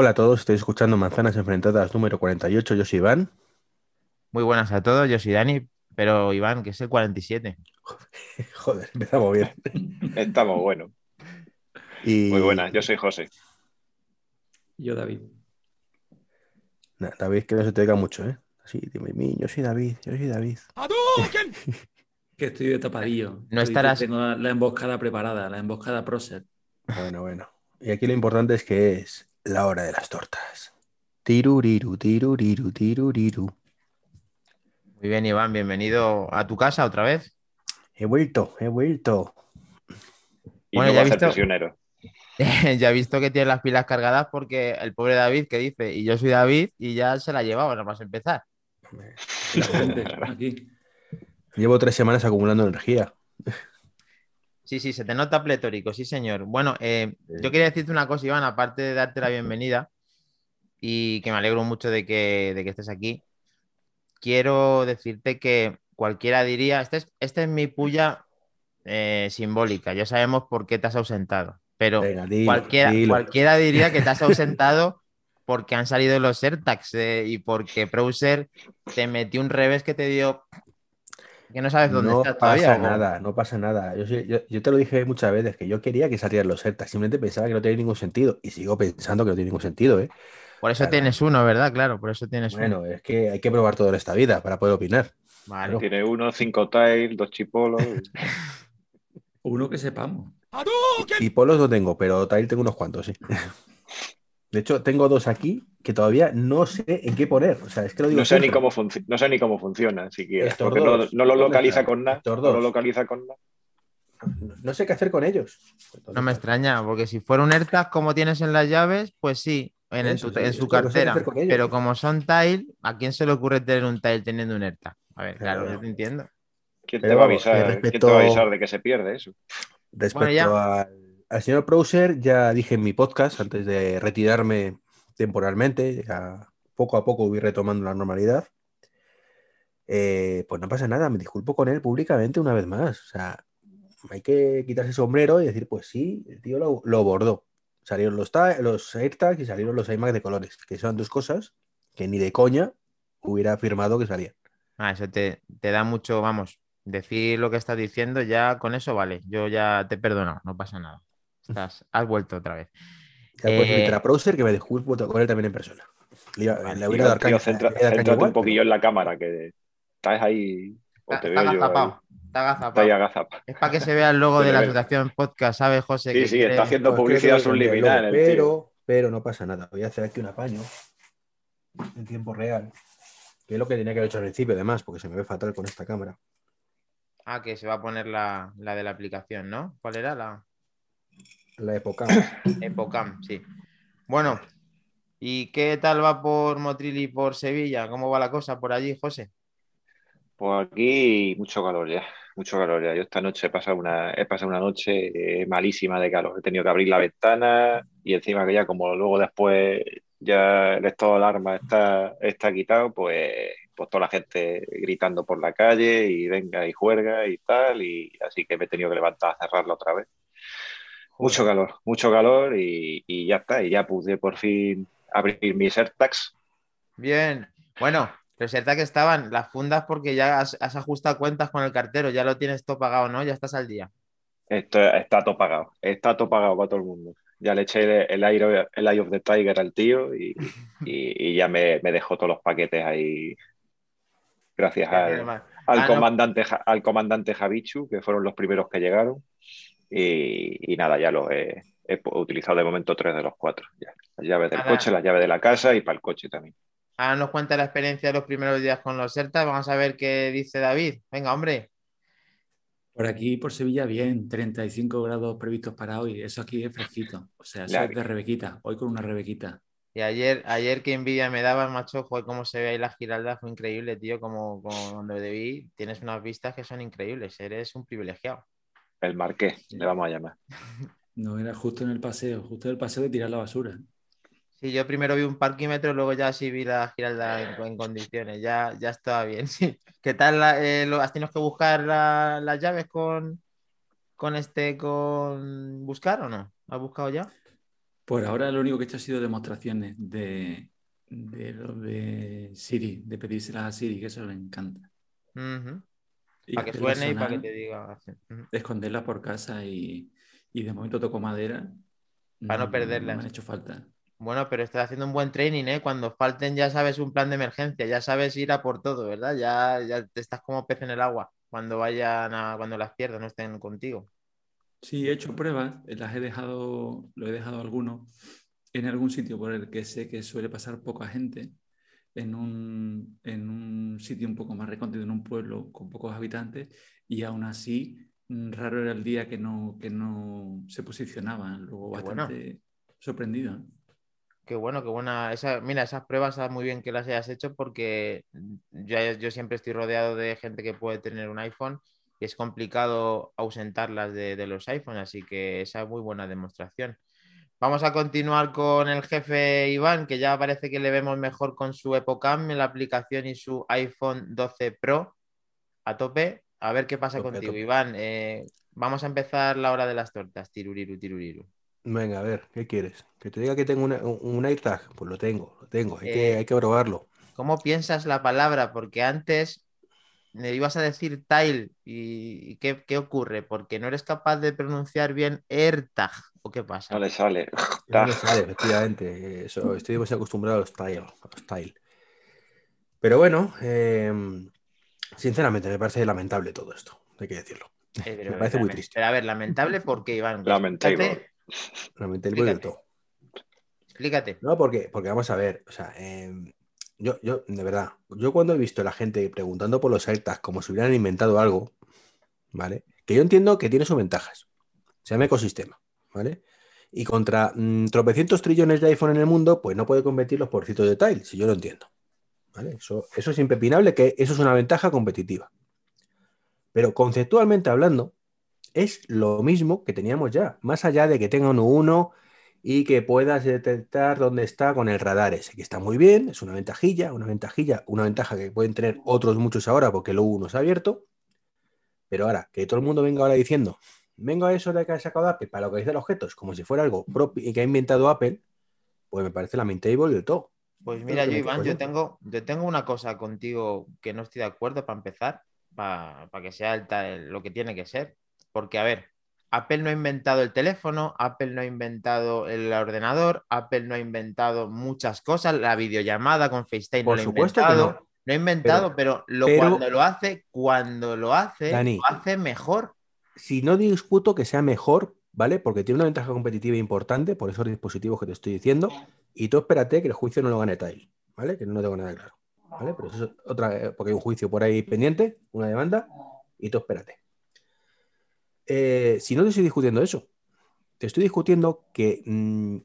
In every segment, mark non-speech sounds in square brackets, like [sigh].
Hola a todos, estoy escuchando Manzanas Enfrentadas número 48. Yo soy Iván. Muy buenas a todos, yo soy Dani, pero Iván, que es el 47. [laughs] Joder, empezamos bien. [laughs] Estamos buenos. Y... Muy buenas, yo soy José. Yo, David. Nah, David, que no se te diga mucho, ¿eh? Así, dime, yo soy David, yo soy David. [laughs] Que estoy de tapadillo. No estarás- Tengo la, la emboscada preparada, la emboscada Proset. Bueno, bueno. Y aquí lo importante es que es la hora de las tortas. Tiruriru, tiruriru, tiruriru. Muy bien, Iván, bienvenido a tu casa otra vez. He vuelto, he vuelto. Y Bueno, no ya he visto- prisionero. [laughs] ya he visto que tiene las pilas cargadas porque el pobre David que dice, y yo soy David, y ya se la ha llevado, nada más empezar. Llevo tres semanas acumulando energía. Sí, sí, se te nota pletórico, sí, señor. Bueno, eh, Sí. yo quería decirte una cosa, Iván, aparte de darte la bienvenida y que me alegro mucho de que, de que estés aquí, quiero decirte que cualquiera diría, esta es, esta es mi puya eh, simbólica, ya sabemos por qué te has ausentado, pero Venga, dilo, cualquiera, dilo. cualquiera diría que te has [laughs] ausentado porque han salido los AirTags eh, y porque Browser te metió un revés que te dio que no sabes dónde No estás todavía. pasa ¿o? nada, no pasa nada. Yo, yo- yo te lo dije muchas veces que yo quería que salieran los ERTAs, simplemente pensaba que no tenía ningún sentido y sigo pensando que no tiene ningún sentido, ¿eh? Por eso Claro. tienes uno, ¿verdad? Claro, por eso tienes uno. Bueno, es que hay que probar todo en esta vida para poder opinar. Vale. Tiene uno, cinco tiles, dos chipolos. [laughs] Uno que sepamos. Y polos no tengo, pero tile tengo unos cuantos, sí. [laughs] De hecho, tengo dos aquí que todavía no sé en qué poner. O sea, es que lo digo No sé, ni cómo no sé ni cómo funciona siquiera. Estos Porque no, dos, no lo ¿dónde localiza con nada. No lo localiza con nada. No, no sé qué hacer con ellos. No me extraña, porque si fuera un AirTag como tienes en las llaves, pues sí, en, Eso tu- sí, en su no sé cartera. Pero como son tile, ¿a quién se le ocurre tener un tile teniendo un AirTag? A ver, claro, Claro. yo te entiendo. ¿Quién te va a avisar? ¿Quién respecto- te va a avisar de que se pierde eso? Respecto Bueno, ya. al, al señor Browser, ya dije en mi podcast, antes de retirarme temporalmente, ya poco a poco voy retomando la normalidad. Eh, pues no pasa nada, me disculpo con él públicamente una vez más. O sea, hay que quitarse el sombrero y decir, pues sí, el tío lo, lo bordó. Salieron los, los AirTags y salieron los iMac de colores, que son dos cosas que ni de coña hubiera afirmado que salían. Ah, eso te, te da mucho, vamos, decir lo que estás diciendo, ya con eso vale. Yo ya te he perdonado, no pasa nada. Estás, has vuelto otra vez. Eh, a Browser que me disculpo con él también en persona. Le, iba- Vale, le voy a dar caña. un poquillo en la cámara, que estás ahí. O Está, te está veo agazapado, está agazapado. Es para que se vea el logo de la asociación podcast, ¿sabes, José? Sí, Que sí, quiere- está haciendo Pues publicidad subliminal. el pero, pero no pasa nada. Voy a hacer aquí un apaño en tiempo real. Que es lo que tenía que haber hecho al principio, además, porque se me ve fatal con esta cámara. Ah, que se va a poner la, la de la aplicación, ¿no? ¿Cuál era la? La época. [coughs] Epocam, sí. Bueno, ¿y qué tal va por Motril y por Sevilla? ¿Cómo va la cosa por allí, José? Pues aquí mucho calor ya, mucho calor ya. Yo esta noche he pasado una, he pasado una noche eh, malísima de calor. He tenido que abrir la ventana y encima que ya como luego después ya el estado de alarma está, está quitado, pues, pues toda la gente gritando por la calle y venga y juerga y tal. Y así que me he tenido que levantar a cerrarla otra vez. Mucho calor, mucho calor y, y ya está. Y ya pude por fin abrir mis AirTags. Bien. Bueno, resulta que estaban las fundas porque ya has, has ajustado cuentas con el cartero, ya lo tienes todo pagado, ¿no? Ya estás al día. Esto está todo pagado, está todo pagado para todo el mundo. Ya le eché el, el, Eye, el Eye of the Tiger al tío y, y, y ya me, me, dejó todos los paquetes ahí. Gracias al, al Ah, comandante, no. al comandante Javichu, que fueron los primeros que llegaron. Y, y nada, ya lo he, he, utilizado de momento tres de los cuatro. Ya. Las llaves del coche, las llaves de la casa y para el coche también. Ahora nos cuenta la experiencia de los primeros días con los CERTA. Vamos a ver qué dice David. Venga, hombre. Por aquí, por Sevilla, bien, 35 grados previstos para hoy. Eso aquí es fresquito. O sea, eso es de Rebequita. Hoy con una Rebequita. Y ayer, ayer qué envidia me daba, macho, joder, cómo se ve ahí la giralda, fue increíble, tío, como, como donde debí, tienes unas vistas que son increíbles, eres un privilegiado. El marqués, le vamos a llamar. [laughs] No, era justo en el paseo, justo en el paseo de tirar la basura. Sí, yo primero vi un parquímetro, luego ya sí vi la giralda en, en condiciones, ya, ya estaba bien, [laughs] sí. ¿Qué tal? La, eh, lo, ¿Has tenido que buscar la, las llaves con, con este, con buscar o no? ¿Has buscado ya? Por ahora lo único que he hecho ha sido demostraciones de, de lo de Siri, de pedírselas a Siri, que eso le encanta. Para que suene y para que te diga. Esconderla por casa y, de momento toco madera. Para no, perderla. No me han hecho falta. Bueno, pero estás haciendo un buen training, ¿eh? Cuando falten ya sabes un plan de emergencia, ya sabes ir a por todo, ¿verdad? Ya, ya te estás como pez en el agua cuando vayan a, cuando las pierdas no estén contigo. Sí, he hecho pruebas, las he dejado, lo he dejado alguno en algún sitio por el que sé que suele pasar poca gente, en un, en un sitio un poco más recóndito, en un pueblo con pocos habitantes, y aún así mm, raro era el día que no, que no se posicionaban. Luego bastante sorprendido. Qué bueno, qué buena. Esa, mira, esas pruebas está muy bien que las hayas hecho porque yo, yo siempre estoy rodeado de gente que puede tener un iPhone y es complicado ausentarlas de, de los iPhones, así que esa es muy buena demostración. Vamos a continuar con el jefe Iván, que ya parece que le vemos mejor con su Epocam en la aplicación y su iPhone 12 Pro a tope. A ver qué pasa contigo, Iván. Eh, vamos a empezar la hora de las tortas. Tiruriru, tiruriru. Venga, a ver, ¿qué quieres? ¿Que te diga que tengo un AirTag? Pues lo tengo, lo tengo. Hay, que, eh, hay que probarlo. ¿Cómo piensas la palabra? Porque antes me ibas a decir tile y, ¿qué, ocurre? Porque no eres capaz de pronunciar bien AirTag o qué pasa. No le sale. No le sale, efectivamente. Eso, estoy muy acostumbrado a los tile. tile. Pero bueno, em, sinceramente me parece lamentable todo esto, hay que decirlo. Eh, [laughs] me parece muy triste. Pero a ver, lamentable porque Iván. [laughs] Lamentable. Lamentable todo. Explícate. No, porque, porque vamos a ver, o sea, em, yo, yo, de verdad, yo cuando he visto a la gente preguntando por los AirTags como si hubieran inventado algo, ¿vale? Que yo entiendo que tiene sus ventajas. Se llama ecosistema, ¿vale? Y contra mm, tropecientos trillones de iPhone en el mundo, pues no puede competir los porcitos de Tile, si yo lo entiendo. ¿Vale? Eso, eso es impepinable, que eso es una ventaja competitiva. Pero conceptualmente hablando, es lo mismo que teníamos ya, más allá de que tenga uno uno y que puedas detectar dónde está con el radar ese, que está muy bien, es una ventajilla, una ventajilla, una ventaja que pueden tener otros muchos ahora porque lo uno se ha abierto. Pero ahora, que todo el mundo venga ahora diciendo, vengo a eso de que ha sacado Apple para localizar objetos, como si fuera algo propio y que ha inventado Apple, pues me parece lamentable del todo. Pues mira, yo, Iván, yo tengo, yo tengo una cosa contigo que no estoy de acuerdo para empezar, para, que sea lo que tiene que ser. Porque, a ver, Apple no ha inventado el teléfono, Apple no ha inventado el ordenador, Apple no ha inventado muchas cosas, la videollamada con FaceTime Por no lo ha inventado. no. no. ha inventado, pero, lo, cuando lo hace, cuando lo hace, lo hace mejor. Si no discuto que sea mejor, ¿vale? Porque tiene una ventaja competitiva importante por esos dispositivos que te estoy diciendo. Y tú espérate que el juicio no lo gane Tile, ¿vale? Que no tengo nada claro. ¿Vale? Pero eso es otra, eh, porque hay un juicio por ahí pendiente, una demanda, y tú espérate. Eh, si no te estoy discutiendo eso, te estoy discutiendo que mm,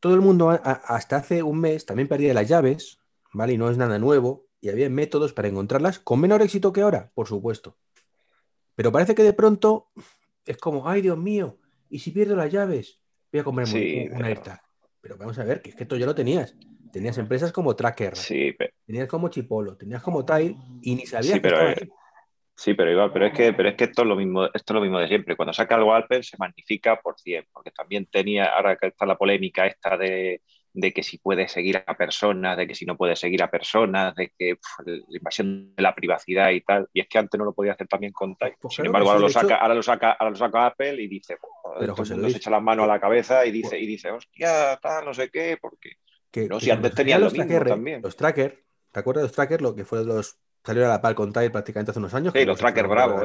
todo el mundo hasta hace un mes también perdía las llaves, ¿vale? Y no es nada nuevo, y había métodos para encontrarlas con menor éxito que ahora, por supuesto. Pero parece que de pronto es como, ay Dios mío, ¿y si pierdo las llaves? Voy a comprarme una AirTag. Pero vamos a ver, que es que esto ya lo tenías. Tenías empresas como Tracker, tenías como Chipolo, tenías como Tile y ni sabías que. Sí, pero igual, pero es que, pero es que esto es lo mismo, esto es lo mismo de siempre. Cuando saca algo Apple se magnifica por 100, porque también tenía, ahora que está la polémica esta de, que si puede seguir a personas, de que si no puede seguir a personas, de que la invasión de la privacidad y tal. Y es que antes no lo podía hacer también con Type. Pues Sin embargo, ahora lo, saca, ahora lo saca, ahora lo saca Apple y dice, pero José se echa las manos a la cabeza y dice, y dice, hostia, tal, no sé qué, porque. Que, no, si antes tenía los lo mismo también. Los trackers, ¿te acuerdas de los trackers? Lo que fue los Salió a la par con Tile prácticamente hace unos años. Sí, los trackers bravos.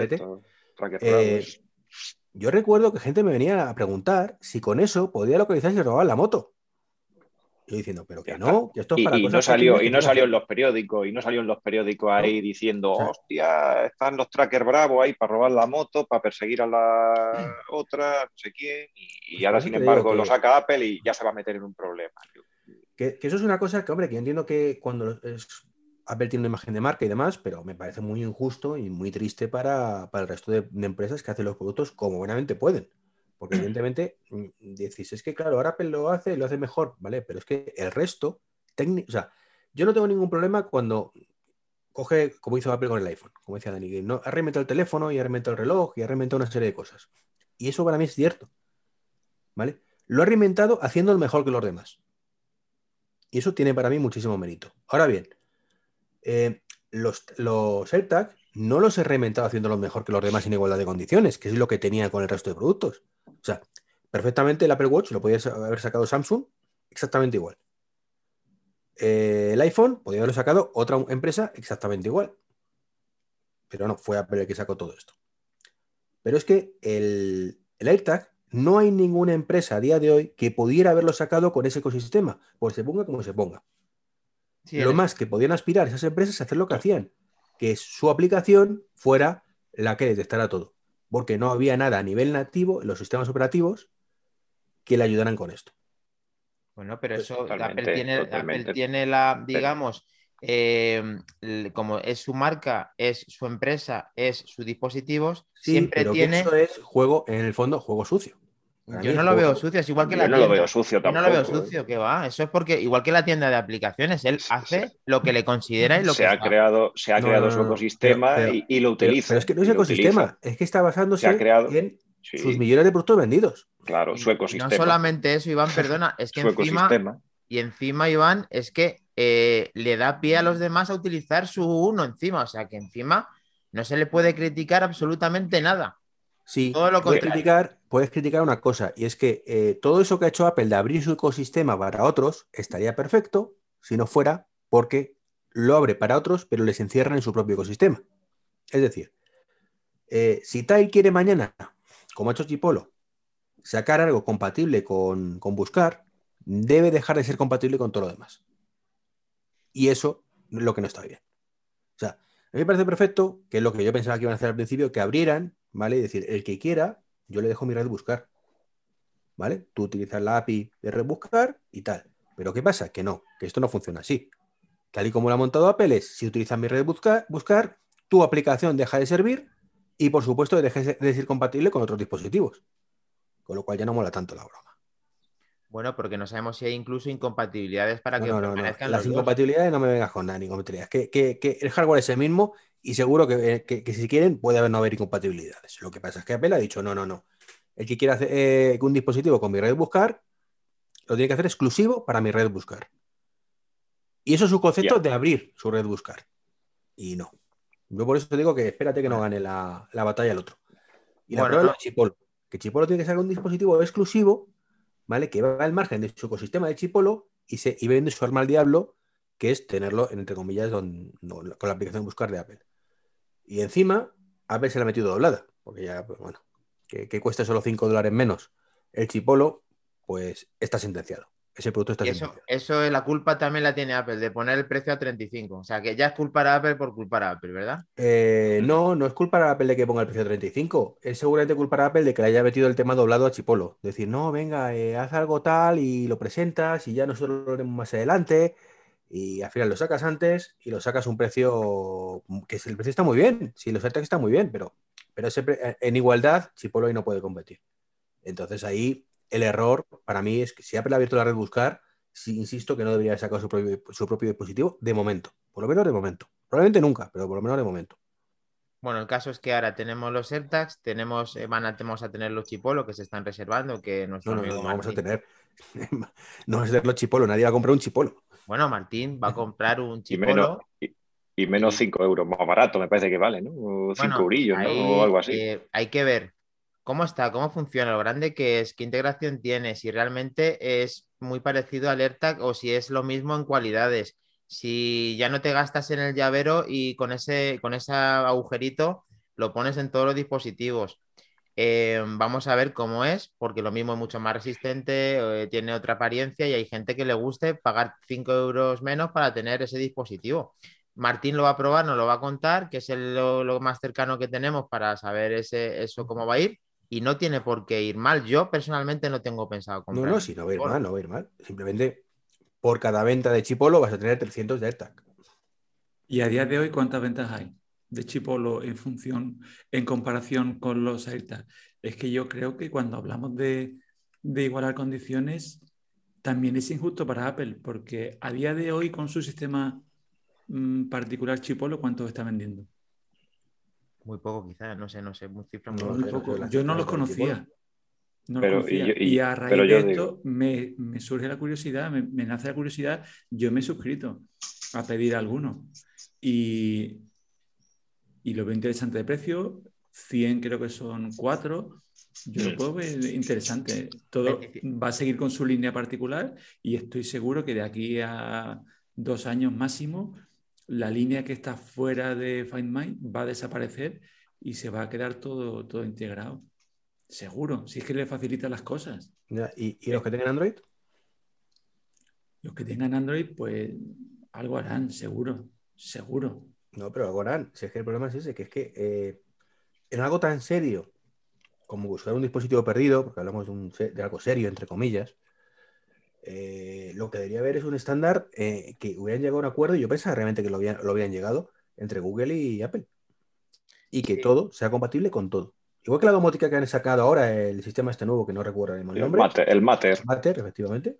Eh, yo recuerdo que gente me venía a preguntar si con eso podía localizar si robaban la moto. Yo diciendo, pero que no, que esto es para y, no salió Y no salió en los periódicos, y no salió en los periódicos ahí diciendo, hostia, están los trackers bravos ahí para robar la moto, para perseguir a la [clears throat] otra, no sé quién, y, pues ahora sin embargo lo saca Apple y ya se va a meter en un problema. Que, que, eso es una cosa que, hombre, que yo entiendo que cuando es Apple tiene una imagen de marca y demás, pero me parece muy injusto y muy triste para, el resto de, empresas que hacen los productos como buenamente pueden. Porque evidentemente mm, decís, es que claro, ahora Apple lo hace y lo hace mejor, ¿vale? Pero es que el resto, o sea, yo no tengo ningún problema cuando coge, como hizo Apple con el iPhone, como decía Dani, no, ha reinventado el teléfono y ha reinventado el reloj y ha reinventado una serie de cosas. Y eso para mí es cierto, ¿vale? lo ha reinventado haciendo mejor que los demás. Y eso tiene para mí muchísimo mérito. Ahora bien, eh, los, AirTag no los he reinventado haciéndolos mejor que los demás en igualdad de condiciones, que es lo que tenía con el resto de productos. O sea, perfectamente el Apple Watch lo podía haber sacado Samsung exactamente igual. Eh, el iPhone podía haberlo sacado otra empresa exactamente igual. Pero no, fue Apple el que sacó todo esto. Pero es que el, el AirTag no hay ninguna empresa a día de hoy que pudiera haberlo sacado con ese ecosistema, pues se ponga como se ponga. Lo más que podían aspirar esas empresas es hacer lo que hacían, que su aplicación fuera la que detectara todo, porque no había nada a nivel nativo en los sistemas operativos que le ayudaran con esto. Bueno, pero pues eso Apple, tiene, la, digamos, em, como es su marca, es su empresa, es sus dispositivos, siempre tiene. eso es juego, en el fondo, juego sucio. Yo no lo veo sucio, es igual que la tienda. no lo veo sucio tampoco. Yo no lo veo sucio, que va. Eso es porque, igual que la tienda de aplicaciones, él hace lo que le considera y lo se que. Ha creado, se ha creado su ecosistema y, lo utiliza. Pero, es que no es ecosistema, es que está basándose en sus millones de productos vendidos. Claro, su ecosistema. No solamente eso, Iván, perdona, es que encima. Y encima, Iván, es que eh, le da pie a los demás a utilizar su uno encima. O sea que encima no se le puede criticar absolutamente nada. Sí, todo lo puedes criticar, puedes criticar una cosa, y es que eh, todo eso que ha hecho Apple de abrir su ecosistema para otros estaría perfecto si no fuera porque lo abre para otros, pero les encierra en su propio ecosistema. Es decir, eh, si Tai quiere mañana, como ha hecho Chipolo, sacar algo compatible con, con Buscar, debe dejar de ser compatible con todo lo demás. Y eso es lo que no está bien. O sea, a mí me parece perfecto, que lo que yo pensaba que iban a hacer al principio, que abrieran ¿vale? Es decir, el que quiera, yo le dejo mi red buscar, ¿vale? Tú utilizas la API de red buscar y tal. Pero ¿qué pasa? Que no, que esto no funciona así. Tal y como lo ha montado Apple es, si utilizas mi red buscar, buscar tu aplicación deja de servir y por supuesto deja de ser compatible con otros dispositivos. Con lo cual ya no mola tanto la broma. Bueno, porque no sabemos si hay incluso incompatibilidades para que no, no, no. Las incompatibilidades no me vengas con nada, incompatibilidades. Que, que, que, el hardware es el mismo y seguro eh, que, si quieren puede haber no haber incompatibilidades. Lo que pasa es que Apple ha dicho, no, no, no. El que quiera hacer eh, un dispositivo con mi red buscar, lo tiene que hacer exclusivo para mi red buscar. Y eso es su concepto de abrir su red buscar. Y no. Yo por eso te digo que espérate que no gane la, batalla el otro. Y la prueba es Chipolo. Que Chipolo tiene que ser un dispositivo exclusivo, ¿vale? Que va al margen de su ecosistema de Chipolo y, se, y vende su arma al diablo, que es tenerlo, entre comillas, con la aplicación buscar de Apple. Y encima, Apple se la ha metido doblada, porque ya, pues bueno, que, cuesta solo 5 dólares menos el chipolo, pues está sentenciado. Ese producto está eso, sentenciado. Eso es la culpa también la tiene Apple, de poner el precio a 35. O sea, que ya es culpar a Apple por culpar a Apple, ¿verdad? Eh, no, no es culpar a Apple de que ponga el precio a 35. Es seguramente culpar a Apple de que le haya metido el tema doblado a chipolo. Decir, no, venga, eh, haz algo tal y lo presentas y ya nosotros lo haremos más adelante y al final lo sacas antes y lo sacas a un precio que el precio está muy bien, si los AirTags está muy bien, pero, pero en igualdad Chipolo ahí no puede competir. Entonces ahí el error para mí es que si Apple ha abierto la red buscar, insisto que no debería sacar su propio, su propio dispositivo de momento, por lo menos de momento. Probablemente nunca, pero por lo menos de momento. Bueno, el caso es que ahora tenemos los AirTags, tenemos, eh, van a, vamos a tener los Chipolo que se están reservando, que nuestro no, no, no, [laughs] vamos a tener. no a ser los Chipolo, nadie va a comprar un Chipolo. Bueno, Martín va a [laughs] comprar un chipolo. Y menos, 5 euros más barato, me parece que vale, ¿no? 5 eurillos, ¿no? O algo así. Eh, hay que ver cómo está, cómo funciona, lo grande que es, qué integración tiene, si realmente es muy parecido al AirTag o si es lo mismo en cualidades. Si ya no te gastas en el llavero y con ese, con ese agujerito lo pones en todos los dispositivos. Eh, vamos a ver cómo es, porque lo mismo es mucho más resistente, eh, tiene otra apariencia y hay gente que le guste pagar 5 euros menos para tener ese dispositivo. Martín lo va a probar, nos lo va a contar, que es lo, más cercano que tenemos para saber ese, eso cómo va a ir. Y no tiene por qué ir mal. Yo personalmente no tengo pensado comprar. No, no, si no va a ir mal, no va a ir mal. Simplemente por cada venta de Chipolo vas a tener 300 de AirTag. ¿Y a día de hoy cuántas ventas hay? De Chipolo en función, en comparación con los AirTags. Es que yo creo que cuando hablamos de, igualar condiciones, también es injusto para Apple, porque a día de hoy con su sistema mm, particular Chipolo, ¿cuánto está vendiendo? Muy poco, quizás, no sé, no sé, muy cifra Yo no los conocía. No Pero, confía. y yo- y- Y, a raíz pero de esto digo- me, me surge la curiosidad, me, me nace la curiosidad. Yo me he suscrito a pedir alguno y, y lo veo interesante de precio. 100 creo que son 4. Yo lo puedo ver interesante. Todo va a seguir con su línea particular y estoy seguro que de aquí a dos años máximo la línea que está fuera de Find My va a desaparecer y se va a quedar todo, todo integrado. Seguro, si es que le facilita las cosas. Ya, ¿Y, y los que tengan Android? Los que tengan Android, pues algo harán, seguro, seguro. No, pero ahora, si es que el problema es ese, que es que eh, en algo tan serio como usar un dispositivo perdido, porque hablamos de, un de algo serio, entre comillas, eh, lo que debería haber es un estándar eh, que hubieran llegado a un acuerdo, y yo pensaba realmente que lo habían, lo habían llegado entre Google y Apple. Y que Sí. todo sea compatible con todo. Igual que la domótica que han sacado ahora, el sistema este nuevo que no recuerdo el El nombre. Matter, el Matter. Matter, efectivamente.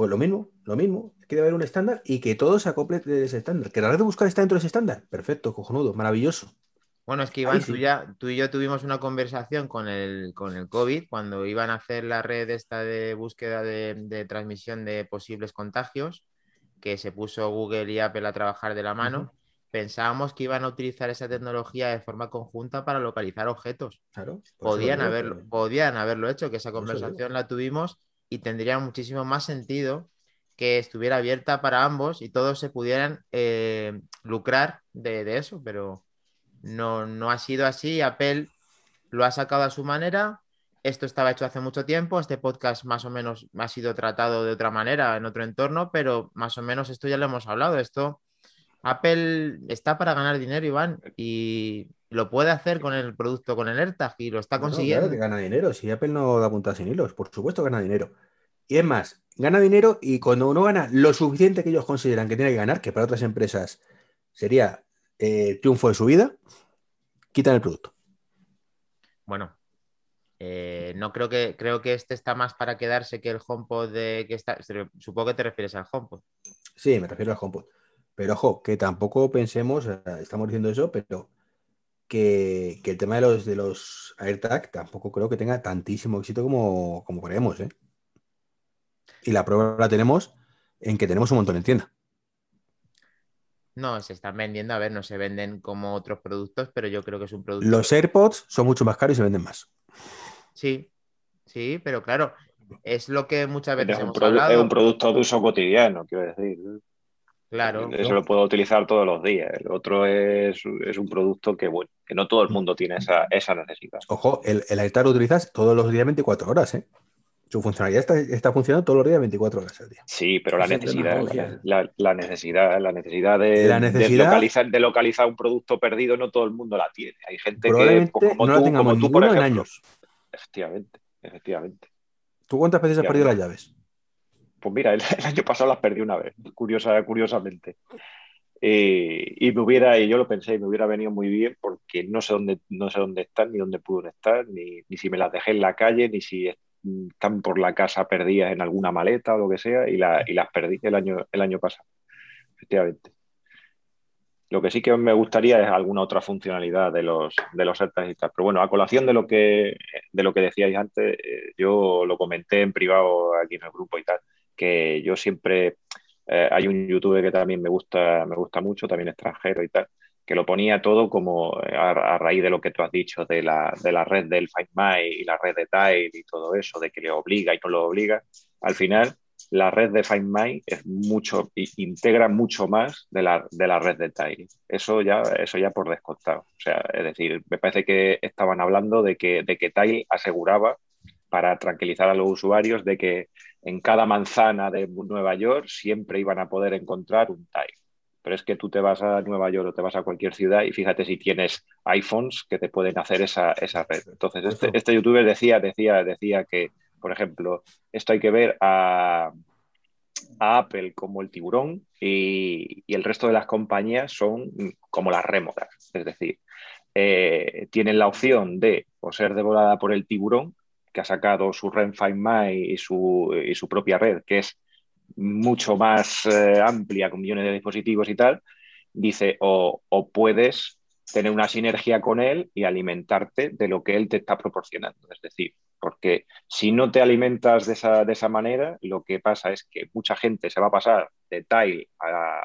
Pues lo mismo, lo mismo. Es que debe haber un estándar y que todo se acople de ese estándar. Que la red de buscar está dentro de ese estándar. Perfecto, cojonudo, maravilloso. Bueno, es que Ahí Iván, sí. tú, ya, tú y yo tuvimos una conversación con el, con el COVID cuando iban a hacer la red esta de búsqueda de, de transmisión de posibles contagios, que se puso Google y Apple a trabajar de la mano. Pensábamos que iban a utilizar esa tecnología de forma conjunta para localizar objetos. Claro. Podían haberlo, podían haberlo hecho, que esa conversación la tuvimos y tendría muchísimo más sentido que estuviera abierta para ambos y todos se pudieran eh, lucrar de, eso, pero no, no ha sido así. Apple lo ha sacado a su manera. Esto estaba hecho hace mucho tiempo. Este podcast más o menos ha sido tratado de otra manera en otro entorno, pero más o menos esto ya lo hemos hablado. Esto Apple está para ganar dinero, Iván, y lo puede hacer con el producto, con el AirTag, y lo está No, no, consiguiendo. claro que gana dinero. Si Apple no da puntas sin hilos, por supuesto gana dinero. Y es más, gana dinero y cuando uno gana lo suficiente que ellos consideran que tiene que ganar, que para otras empresas sería eh, el triunfo de su vida, quitan el producto. Bueno, eh, no creo que creo que este está más para quedarse que el HomePod de que está. Supongo que te refieres al HomePod. Sí, me refiero al HomePod. Pero ojo, que tampoco pensemos, eh, estamos diciendo eso, pero que, que el tema de los, de los AirTag tampoco creo que tenga tantísimo éxito como, como creemos, ¿eh? Y la prueba la tenemos en que tenemos un montón en tienda. No, se están vendiendo, a ver, no se venden como otros productos, pero yo creo que es un producto. Los AirPods son mucho más caros y se venden más. Sí, sí, pero claro, es lo que muchas veces Es un, hemos hablado. es un producto de uso cotidiano, quiero decir. Claro, Eso lo puedo utilizar todos los días. El otro es, es un producto que, bueno, que no todo el mundo tiene esa, esa necesidad. Ojo, el, el AirTag lo utilizas todos los días 24 horas, ¿eh? Su funcionalidad está, está funcionando todos los días 24 horas al día. Sí, pero la necesidad, la, la necesidad, la necesidad de, La de necesidad- localizar, de localizar un producto perdido, no todo el mundo la tiene. Hay gente que, Probablemente pues, como no tú, la tengamos como tú, por ninguno en ejemplo. años. Efectivamente, efectivamente. ¿Tú cuántas veces has perdido las llaves? Pues mira, [laughs] el, año pasado las perdí una vez, curiosa, curiosamente. Eh, y me hubiera, y yo lo pensé, me hubiera venido muy bien porque no sé dónde, no sé dónde están, ni dónde pueden estar, ni, si me las dejé en la calle, ni si están por la casa perdidas en alguna maleta o lo que sea, y, la- y las perdí el año, el año pasado, efectivamente. Lo que sí que me gustaría es alguna otra funcionalidad de los, de los AirTags y tal. Pero bueno, a colación de lo que, de lo que decíais antes, eh, yo lo comenté en privado aquí en el grupo y tal, que yo siempre, eh, hay un youtuber que también me gusta, me gusta mucho, también extranjero y tal, que lo ponía todo como eh, a, a raíz de lo que tú has dicho, de la, de la red del Find My y la red de Tile y todo eso, de que le obliga y no lo obliga. Al final, la red de Find My es mucho, integra mucho más de la, de la red de Tile. Eso ya, eso ya por descontado. O sea, es decir, me parece que estaban hablando de que, de que Tile aseguraba para tranquilizar a los usuarios de que en cada manzana de Nueva York siempre iban a poder encontrar un Tile. Pero es que tú te vas a Nueva York o te vas a cualquier ciudad y fíjate si tienes iPhones que te pueden hacer esa, esa red. Entonces, este, este youtuber decía, decía, decía que, por ejemplo, esto hay que ver a, a Apple como el tiburón y, y el resto de las compañías son como las rémoras. Es decir, eh, tienen la opción de o ser devorada por el tiburón, que ha sacado su red Find My y su, y su propia red, que es mucho más eh, amplia, con millones de dispositivos y tal, dice, o, o puedes tener una sinergia con él y alimentarte de lo que él te está proporcionando. Es decir, Porque si no te alimentas de esa, de esa manera, lo que pasa es que mucha gente se va a pasar de Tile a,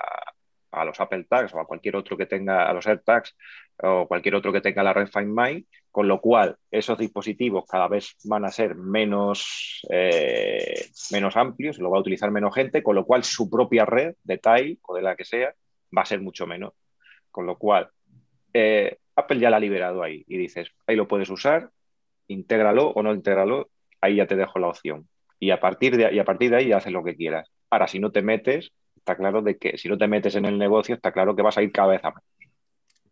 a los Apple Tags o a cualquier otro que tenga, a los AirTags o cualquier otro que tenga la Red Find My, con lo cual esos dispositivos cada vez van a ser menos, eh, menos amplios, lo va a utilizar menos gente, con lo cual su propia red de Tile o de la que sea va a ser mucho menos. Con lo cual, eh, Apple ya la ha liberado ahí y dices, ahí lo puedes usar, intégralo o no intégralo, ahí ya te dejo la opción. Y a partir de, y a partir de ahí haces lo que quieras. Ahora, si no te metes, está claro de que si no te metes en el negocio, está claro que vas a ir cada vez a más.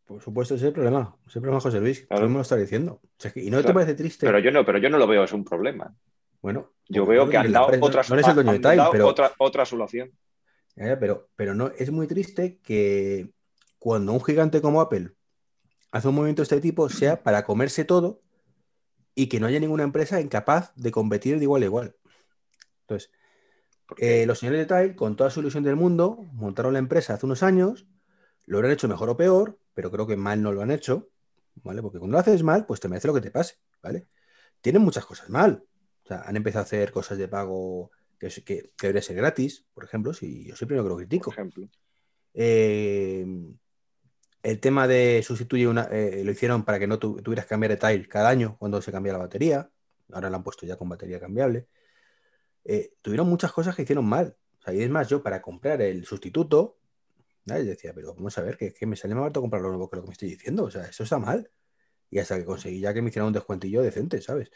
Por supuesto, ese es el problema. Ese es el problema, José Luis. Claro. me lo está diciendo. y no te parece triste. Pero yo no, pero yo no lo veo, es un problema. Bueno, yo veo que han dado, otra, no eres el dueño de Tile, pero... otra, otra solución. pero, pero no, es muy triste que cuando un gigante como Apple hace un movimiento de este tipo sea para comerse todo y que no haya ninguna empresa incapaz de competir de igual a igual. Entonces, eh, los señores de Tile, con toda su ilusión del mundo, montaron la empresa hace unos años, lo habrán hecho mejor o peor, pero creo que mal no lo han hecho, ¿vale? Porque cuando lo haces mal, pues te merece lo que te pase, ¿vale? Tienen muchas cosas mal. O sea, han empezado a hacer cosas de pago que, que, debería ser gratis, por ejemplo, si yo soy primero que lo critico. Por ejemplo. Eh, el tema de sustituir una, eh, lo hicieron para que no tuvieras que cambiar de tile cada año cuando se cambia la batería. Ahora la han puesto ya con batería cambiable. Eh, tuvieron muchas cosas que hicieron mal. O sea, y es más, yo para comprar el sustituto, ¿sabes? decía, pero vamos a ver, que, que me sale más barato comprar lo nuevo que lo que me estoy diciendo. O sea, eso está mal. Y hasta que conseguí ya que me hicieran un descuentillo decente, ¿sabes?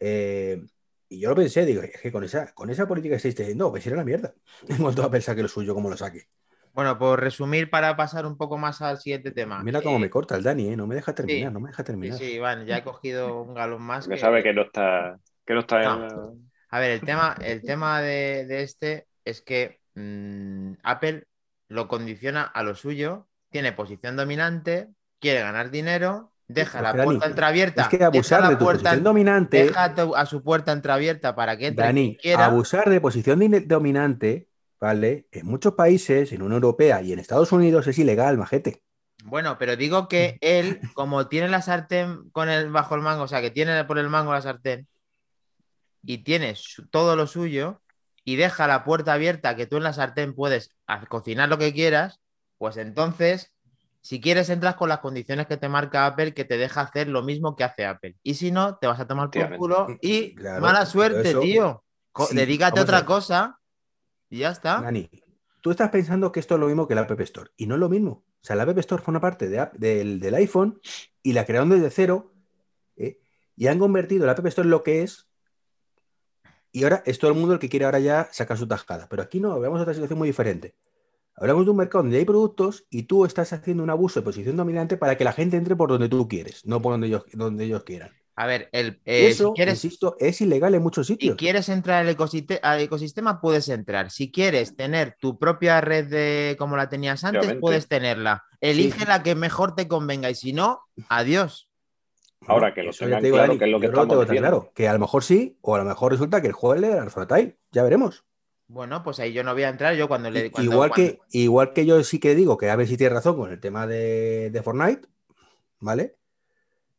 Eh, y yo lo pensé, digo, es que con esa, con esa política que estáis teniendo, vais a ir a la mierda. [laughs] En cuanto a pensar que lo suyo, como lo saque. Bueno, por resumir, para pasar un poco más al siguiente tema. Mira cómo me corta el Dani, ¿eh? no me deja terminar, sí, no me deja terminar. Sí, sí, bueno, ya he cogido un galón más. Que sabe que no está, que no está no. En... A ver, el tema, [laughs] el tema de, de este es que mmm, Apple lo condiciona a lo suyo, tiene posición dominante, quiere ganar dinero, deja la puerta entreabierta. Es que abusar deja de tu puerta, posición dominante. Deja a su puerta entreabierta para que entre Dani, quiera. abusar de posición dominante, ¿vale? En muchos países, en Unión Europea y en Estados Unidos es ilegal, majete. Bueno, pero digo que [laughs] él, como tiene la sartén con el bajo el mango, o sea, que tiene por el mango la sartén y tiene su, todo lo suyo y deja la puerta abierta que tú en la sartén puedes cocinar lo que quieras, pues entonces, si quieres, entras con las condiciones que te marca Apple, que te deja hacer lo mismo que hace Apple. Y si no, te vas a tomar por culo y Claro, mala suerte, eso- tío. Sí, Dedícate a otra cosa y ya está. Dani, tú estás pensando que esto es lo mismo que la App Store y no es lo mismo. O sea, la App Store forma parte de del, del iPhone y la crearon desde cero ¿eh? y han convertido la App Store en lo que es. Y ahora es todo el mundo el que quiere ahora ya sacar su tajada. Pero aquí no, hablamos de otra situación muy diferente. Hablamos de un mercado donde hay productos y tú estás haciendo un abuso de posición dominante para que la gente entre por donde tú quieres, no por donde ellos, donde ellos quieran. A ver, el, eh, eso, si quieres, insisto, es ilegal en muchos Si sitios. quieres entrar al, ecosiste- al ecosistema, puedes entrar. Si quieres tener tu propia red de como la tenías antes, Obviamente. puedes tenerla. Elige la que mejor te convenga y si no, adiós. Ahora que lo Eso ya tengan te digo, claro Dani, que es lo que yo no lo estamos tengo tan diciendo. claro. Que a lo mejor sí, o a lo mejor resulta que el juego le da razón a Tai. Ya veremos. Bueno, pues ahí yo no voy a entrar. Yo cuando le. Cuando- igual, cuando- que, igual que yo sí que digo que a ver si tienes razón con el tema de, de Fortnite, ¿vale?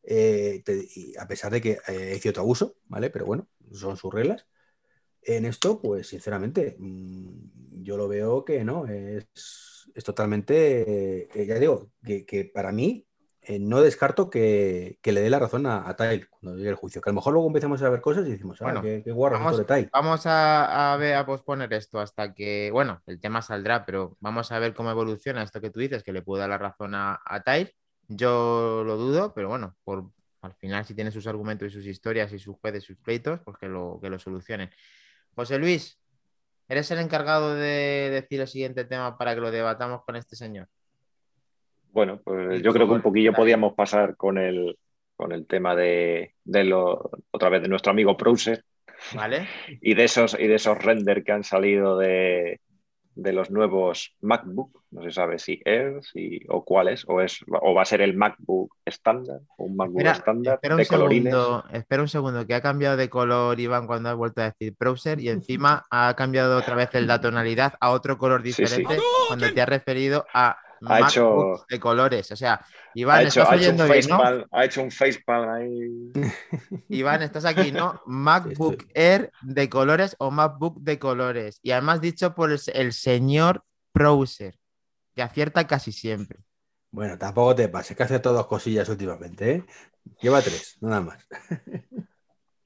Eh, te- y a pesar de que eh, hay cierto abuso, ¿vale? Pero bueno, son sus reglas. En esto, pues sinceramente, mm, yo lo veo que no, es, es totalmente, eh, ya digo, que, que para mí eh, no descarto que, que le dé la razón a, a Tile cuando llegue el juicio. Que a lo mejor luego empecemos a ver cosas y decimos, ah, Bueno, qué, qué guarro vamos- de Tile. Vamos a, a ver, a posponer esto hasta que, bueno, el tema saldrá, pero vamos a ver cómo evoluciona esto que tú dices, que le puedo dar la razón a, a. Yo lo dudo, pero bueno, por, al final si tiene sus argumentos y sus historias y sus jueces, sus pleitos, pues que lo, que lo solucionen. José Luis, eres el encargado de decir el siguiente tema para que lo debatamos con este señor. Bueno, pues yo creo que un poquillo podíamos pasar con el, con el tema de, de lo, otra vez de nuestro amigo Prouser ¿Vale? y de esos, y de esos render que han salido de, de los nuevos MacBook. No se sabe si Air si, o cuál es, o, es, o va a ser el MacBook estándar, o un MacBook estándar de colorines. segundo, espera un segundo, que ha cambiado de color Iván cuando ha vuelto a decir browser y encima ha cambiado otra vez el- la tonalidad a otro color Sí, sí. diferente cuando te has referido a Ha hecho- de colores. O sea, Iván, Ha hecho, estás ha hecho un oyendo bien, ¿no? ha hecho un facepalm ahí. [laughs] Iván, estás aquí, ¿no? MacBook Air de colores o MacBook de colores. Y además dicho por el, el señor Browser, que acierta casi siempre. Bueno, tampoco te pases, que hace todas cosillas últimamente, ¿eh? Lleva tres, nada más.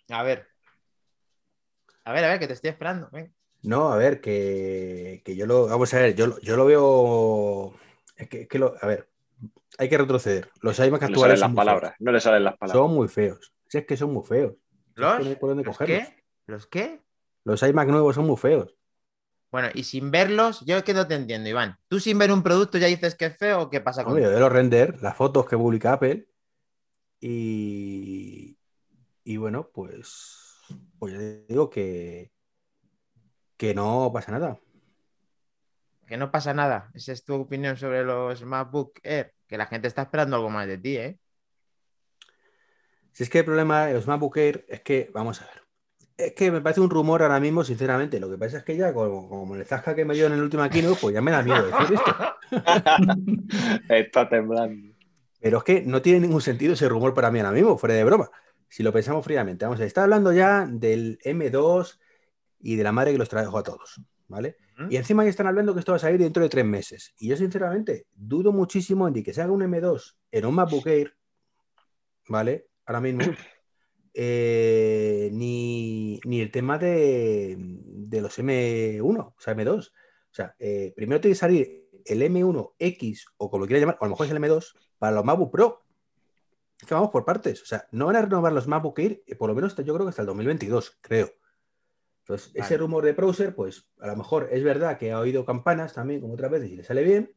A ver. A ver, a ver, que te estoy esperando. ven. No, a ver, que, que yo lo. Vamos a ver, yo, yo lo veo. Es que, es que lo, a ver, hay que retroceder. Los iMac No le salen actuales las son muy, palabras. No le salen las feos. palabras. son muy feos. Si es que son muy feos. Si es ¿Los? que no hay por dónde ¿Los cogerlos. qué? ¿Los qué? Los iMac nuevos son muy feos. Bueno, y sin verlos, yo es que no te entiendo, Iván. ¿Tú sin ver un producto ya dices que es feo o qué pasa con Hombre, yo de los render, las fotos que publica Apple. Y, y bueno, pues, pues yo digo que, que no pasa nada. Que no pasa nada. Esa es tu opinión sobre los MacBook Air. Que la gente está esperando algo más de ti, ¿eh? Si es que el problema de los MacBook Air es que, vamos a ver, es que me parece un rumor ahora mismo, sinceramente. Lo que pasa es que ya, como, como el zasca que me dio en el último keynote, pues ya me da miedo decir esto. [laughs] Está temblando. Pero es que no tiene ningún sentido ese rumor para mí ahora mismo, fuera de broma. Si lo pensamos fríamente, vamos a ver, está hablando ya del M2 y de la madre que los trajo a todos, ¿vale? Y encima ya están hablando que esto va a salir dentro de tres meses. Y yo, sinceramente, dudo muchísimo en que se haga un M2 en un MacBook Air, ¿vale? Ahora mismo. [clears throat] eh, ni, ni el tema de, de los M1, o sea, M2. O sea, eh, primero tiene que salir el M1X, o como lo quiera llamar, o a lo mejor es el M2, para los MacBook Pro. Es que vamos por partes. O sea, no van a renovar los MacBook Air, eh, por lo menos hasta- yo creo que hasta el 2022, creo. Entonces, ese rumor de browser, pues a lo mejor es verdad que ha oído campanas también, como otras veces, y le sale bien.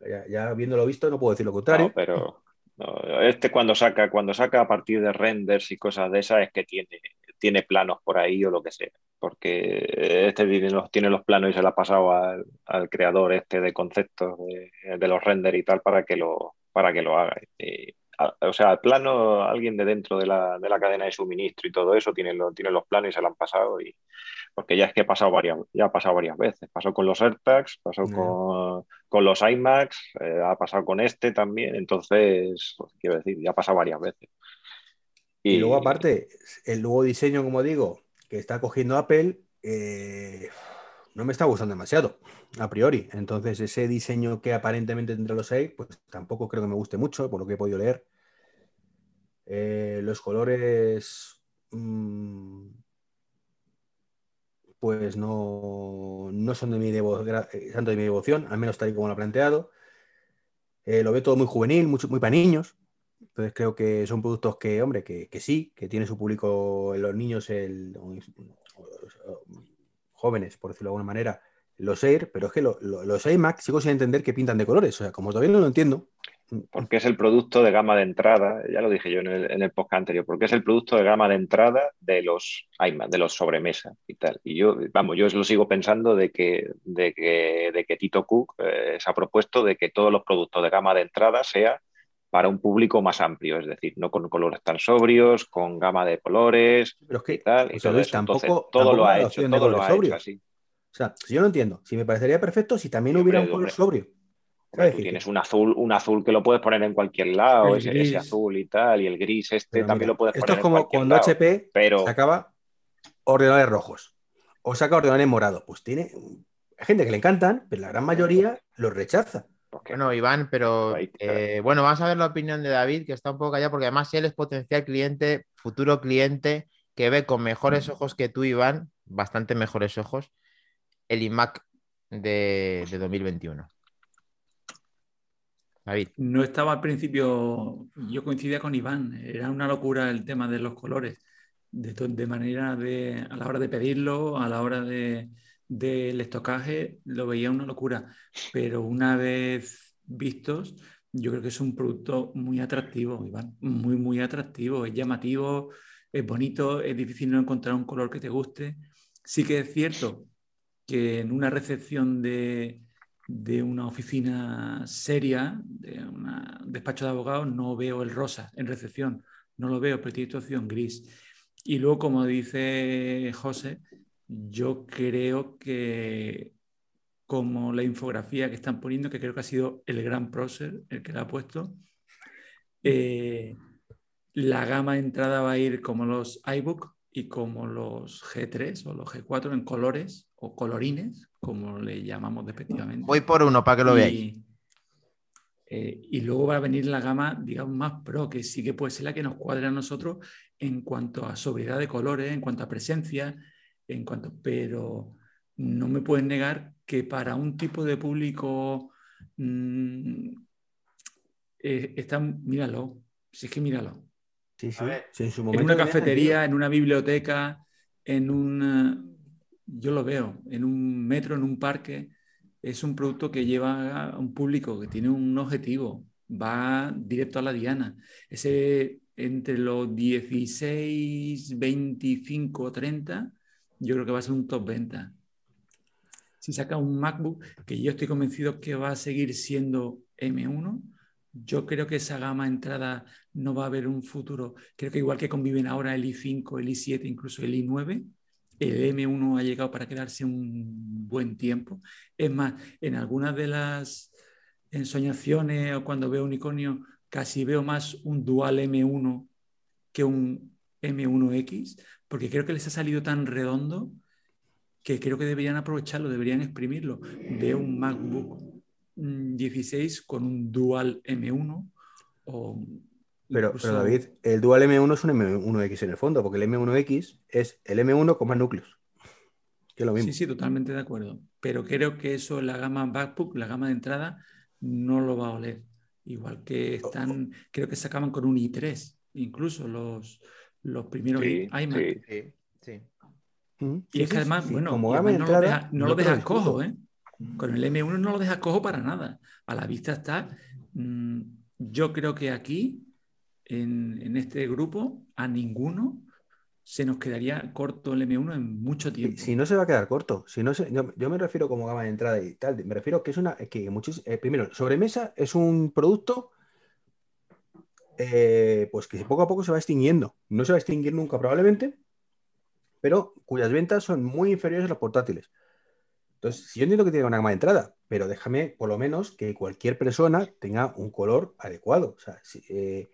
Ya, ya viéndolo visto, no puedo decir lo contrario. No, pero no, este cuando saca, cuando saca a partir de renders y cosas de esas es que tiene, tiene planos por ahí o lo que sea. Porque este tiene los, tiene los planos y se lo ha pasado al, al creador este de conceptos de, de los renders y tal para que lo, para que lo haga. Y, a- o sea, el plano, alguien de dentro de la, de la cadena de suministro y todo eso tiene, lo- tiene los planos y se lo han pasado. Y, porque ya es que ha pasado varias, ya ha pasado varias veces. Pasó con los AirTags, pasó con, con los iMacs, eh, ha pasado con este también. Entonces, pues, quiero decir, ya ha pasado varias veces. Y luego, aparte, el nuevo diseño, como digo, que está cogiendo Apple, eh, no me está gustando demasiado, a priori. Entonces, ese diseño que aparentemente tendrá los 6, pues tampoco creo que me guste mucho, por lo que he podido leer. Eh, los colores, mm, pues no, no son de mi devo- eh, de mi devoción, al menos tal y como lo ha planteado. Eh, lo veo todo muy juvenil, mucho, muy para niños. Entonces creo que son productos que, hombre, que, que sí, que tiene su público los niños, el, jóvenes, por decirlo de alguna manera, los Air, pero es que lo- lo- los iMac sigo sin entender que pintan de colores. O sea, como todavía no lo entiendo. porque es el producto de gama de entrada, ya lo dije yo en el, en podcast anterior, porque es el producto de gama de entrada de los iMac, de los sobremesa y tal. Y yo, vamos, yo lo sigo pensando de que, de que, de que Tito Cook eh, se ha propuesto de que todos los productos de gama de entrada sea para un público más amplio, es decir, no con colores tan sobrios, con gama de colores Pero es que, y tal. Y todo Luis, eso. tampoco, Entonces, todo tampoco lo ha hecho, todo lo ha hecho sobrios. así. O sea, yo no entiendo. Si me parecería perfecto si también Sí, hubiera hombre, un color sobrio. Hombre, tienes un azul, un azul que lo puedes poner en cualquier lado, ese, ese azul y tal, y el gris este Pero también mira, lo puedes esto poner es en como cuando lado. HP pero sacaba ordenadores rojos o saca ordenadores morados. Pues tiene gente que le encantan, pero la gran mayoría los rechaza. ¿Qué? Bueno, Iván, pero Ahí, eh, bueno, vamos a ver la opinión de David, que está un poco callado, porque además él es potencial cliente, futuro cliente, que ve con mejores ojos que tú, Iván, bastante mejores ojos, el iMac de, de 2021. David. No estaba al principio, yo coincidía con Iván, era una locura el tema de los colores, de, de manera de, a la hora de pedirlo, a la hora de, del estocaje, lo veía una locura, pero una vez vistos, yo creo que es un producto muy atractivo, muy, muy atractivo, es llamativo, es bonito, es difícil no encontrar un color que te guste. Sí que es cierto que en una recepción de, de una oficina seria, de un despacho de abogados, no veo el rosa en recepción, no lo veo, pero tiene opción gris. Y luego, como dice José, yo creo que como la infografía que están poniendo, que creo que ha sido el gran prócer el que la ha puesto. Eh, la gama de entrada va a ir como los iBook y como los G3 o los G4 en colores o colorines, como le llamamos despectivamente. Voy por uno para que lo y, veáis. eh, y luego va a venir la gama, digamos, más pro, que sí que puede ser la que nos cuadre a nosotros en cuanto a sobriedad de colores, en cuanto a presencia, en cuanto, pero no me pueden negar que para un tipo de público mm, eh, están, míralo, si es que míralo. Sí, sí. A ver, Sí, en su En una cafetería, en una biblioteca, en un, yo lo veo, en un metro, en un parque, es un producto que lleva a un público, que tiene un objetivo, va directo a la diana. Ese entre los 16, 25, 30, yo creo que va a ser un top venta. Si saca un MacBook, que yo estoy convencido que va a seguir siendo M1, yo creo que esa gama de entrada no va a haber un futuro. Creo que igual que conviven ahora el i5, el i7, incluso el i9, el M1 ha llegado para quedarse un buen tiempo. Es más, en algunas de las ensoñaciones o cuando veo unicornio, casi veo más un dual M1 que un M1X, porque creo que les ha salido tan redondo que creo que deberían aprovecharlo, deberían exprimirlo. Veo un MacBook mm, 16 con un dual M1 o Pero, incluso- pero David, el Dual M1 es un M1X en el fondo, porque el M1X es el M1 con más núcleos. Que es lo mismo. Sí, sí, totalmente de acuerdo. Pero creo que eso, la gama MacBook, la gama de entrada, no lo va a oler. Igual que están, creo que se acaban con un i3, incluso los, los primeros Sí, iMac. sí. Sí. Y es que además, bueno, además no lo deja- no lo dejas cojo, ¿eh? Con el M1 no lo dejas cojo para nada. A la vista está. mm, yo creo que aquí, en, en este grupo, a ninguno se nos quedaría corto el M1 en mucho Si, tiempo. si no se va a quedar corto, si no se- yo, yo me refiero como gama de entrada y tal, me refiero que es una, que muchis- eh, primero, sobremesa es un producto eh, pues que poco a poco se va extinguiendo. No se va a extinguir nunca probablemente, pero cuyas ventas son muy inferiores a los portátiles. Entonces, si yo entiendo que tiene una gama de entrada, pero déjame por lo menos que cualquier persona tenga un color adecuado. O sea, si, eh,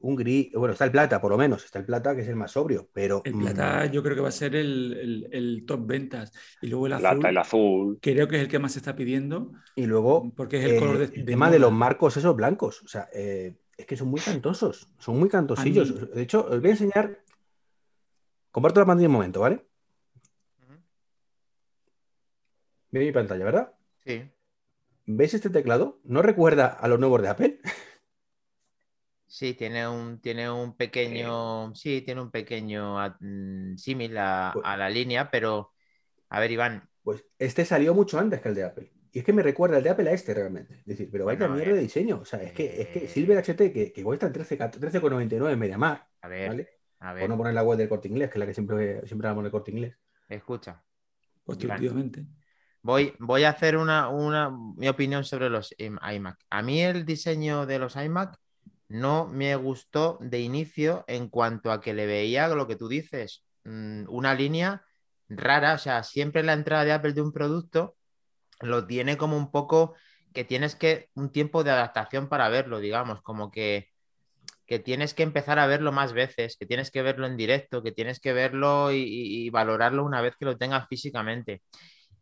un gris, bueno, está el plata por lo menos, está el plata que es el más sobrio, pero... El mm, plata yo creo que va a ser el, el- el top ventas. Y luego el azul, Plata, el azul. creo que es el que más se está pidiendo, Y luego, porque es el eh, color de, el de tema de los marcos esos blancos. O sea, eh, es que son muy cantosos. Son muy cantosillos. Mí- De hecho, os voy a enseñar. Comparto la pantalla un momento, ¿vale? Veis mi pantalla, ¿verdad? Sí. ¿Veis este teclado? ¿No recuerda a los nuevos de Apple? [laughs] Sí, tiene un, tiene un pequeño, sí, tiene un pequeño mm, símil a, Pues- a la línea, pero a ver, Iván, Pues este salió mucho antes que el de Apple. Y es que me recuerda el de Apple a este realmente. Es decir, pero vaya Bueno, mierda eh, de diseño. O sea, es que, es que Silver HT, que, que cuesta 13 13,99 en MediaMar, a ver, ¿vale? a Por ver, no poner la web del corte inglés, que es la que siempre, siempre hablamos del corte inglés. escucha. Constructivamente. Voy, voy a hacer una, una, mi opinión sobre los im- iMac. A mí el diseño de los iMac no me gustó de inicio en cuanto a que le veía lo que tú dices, mm, una línea rara, o sea, siempre la entrada de Apple de un producto lo tiene como un poco que tienes que un tiempo de adaptación para verlo, digamos, como que, que tienes que empezar a verlo más veces, que tienes que verlo en directo, que tienes que verlo y, y- valorarlo una vez que lo tengas físicamente.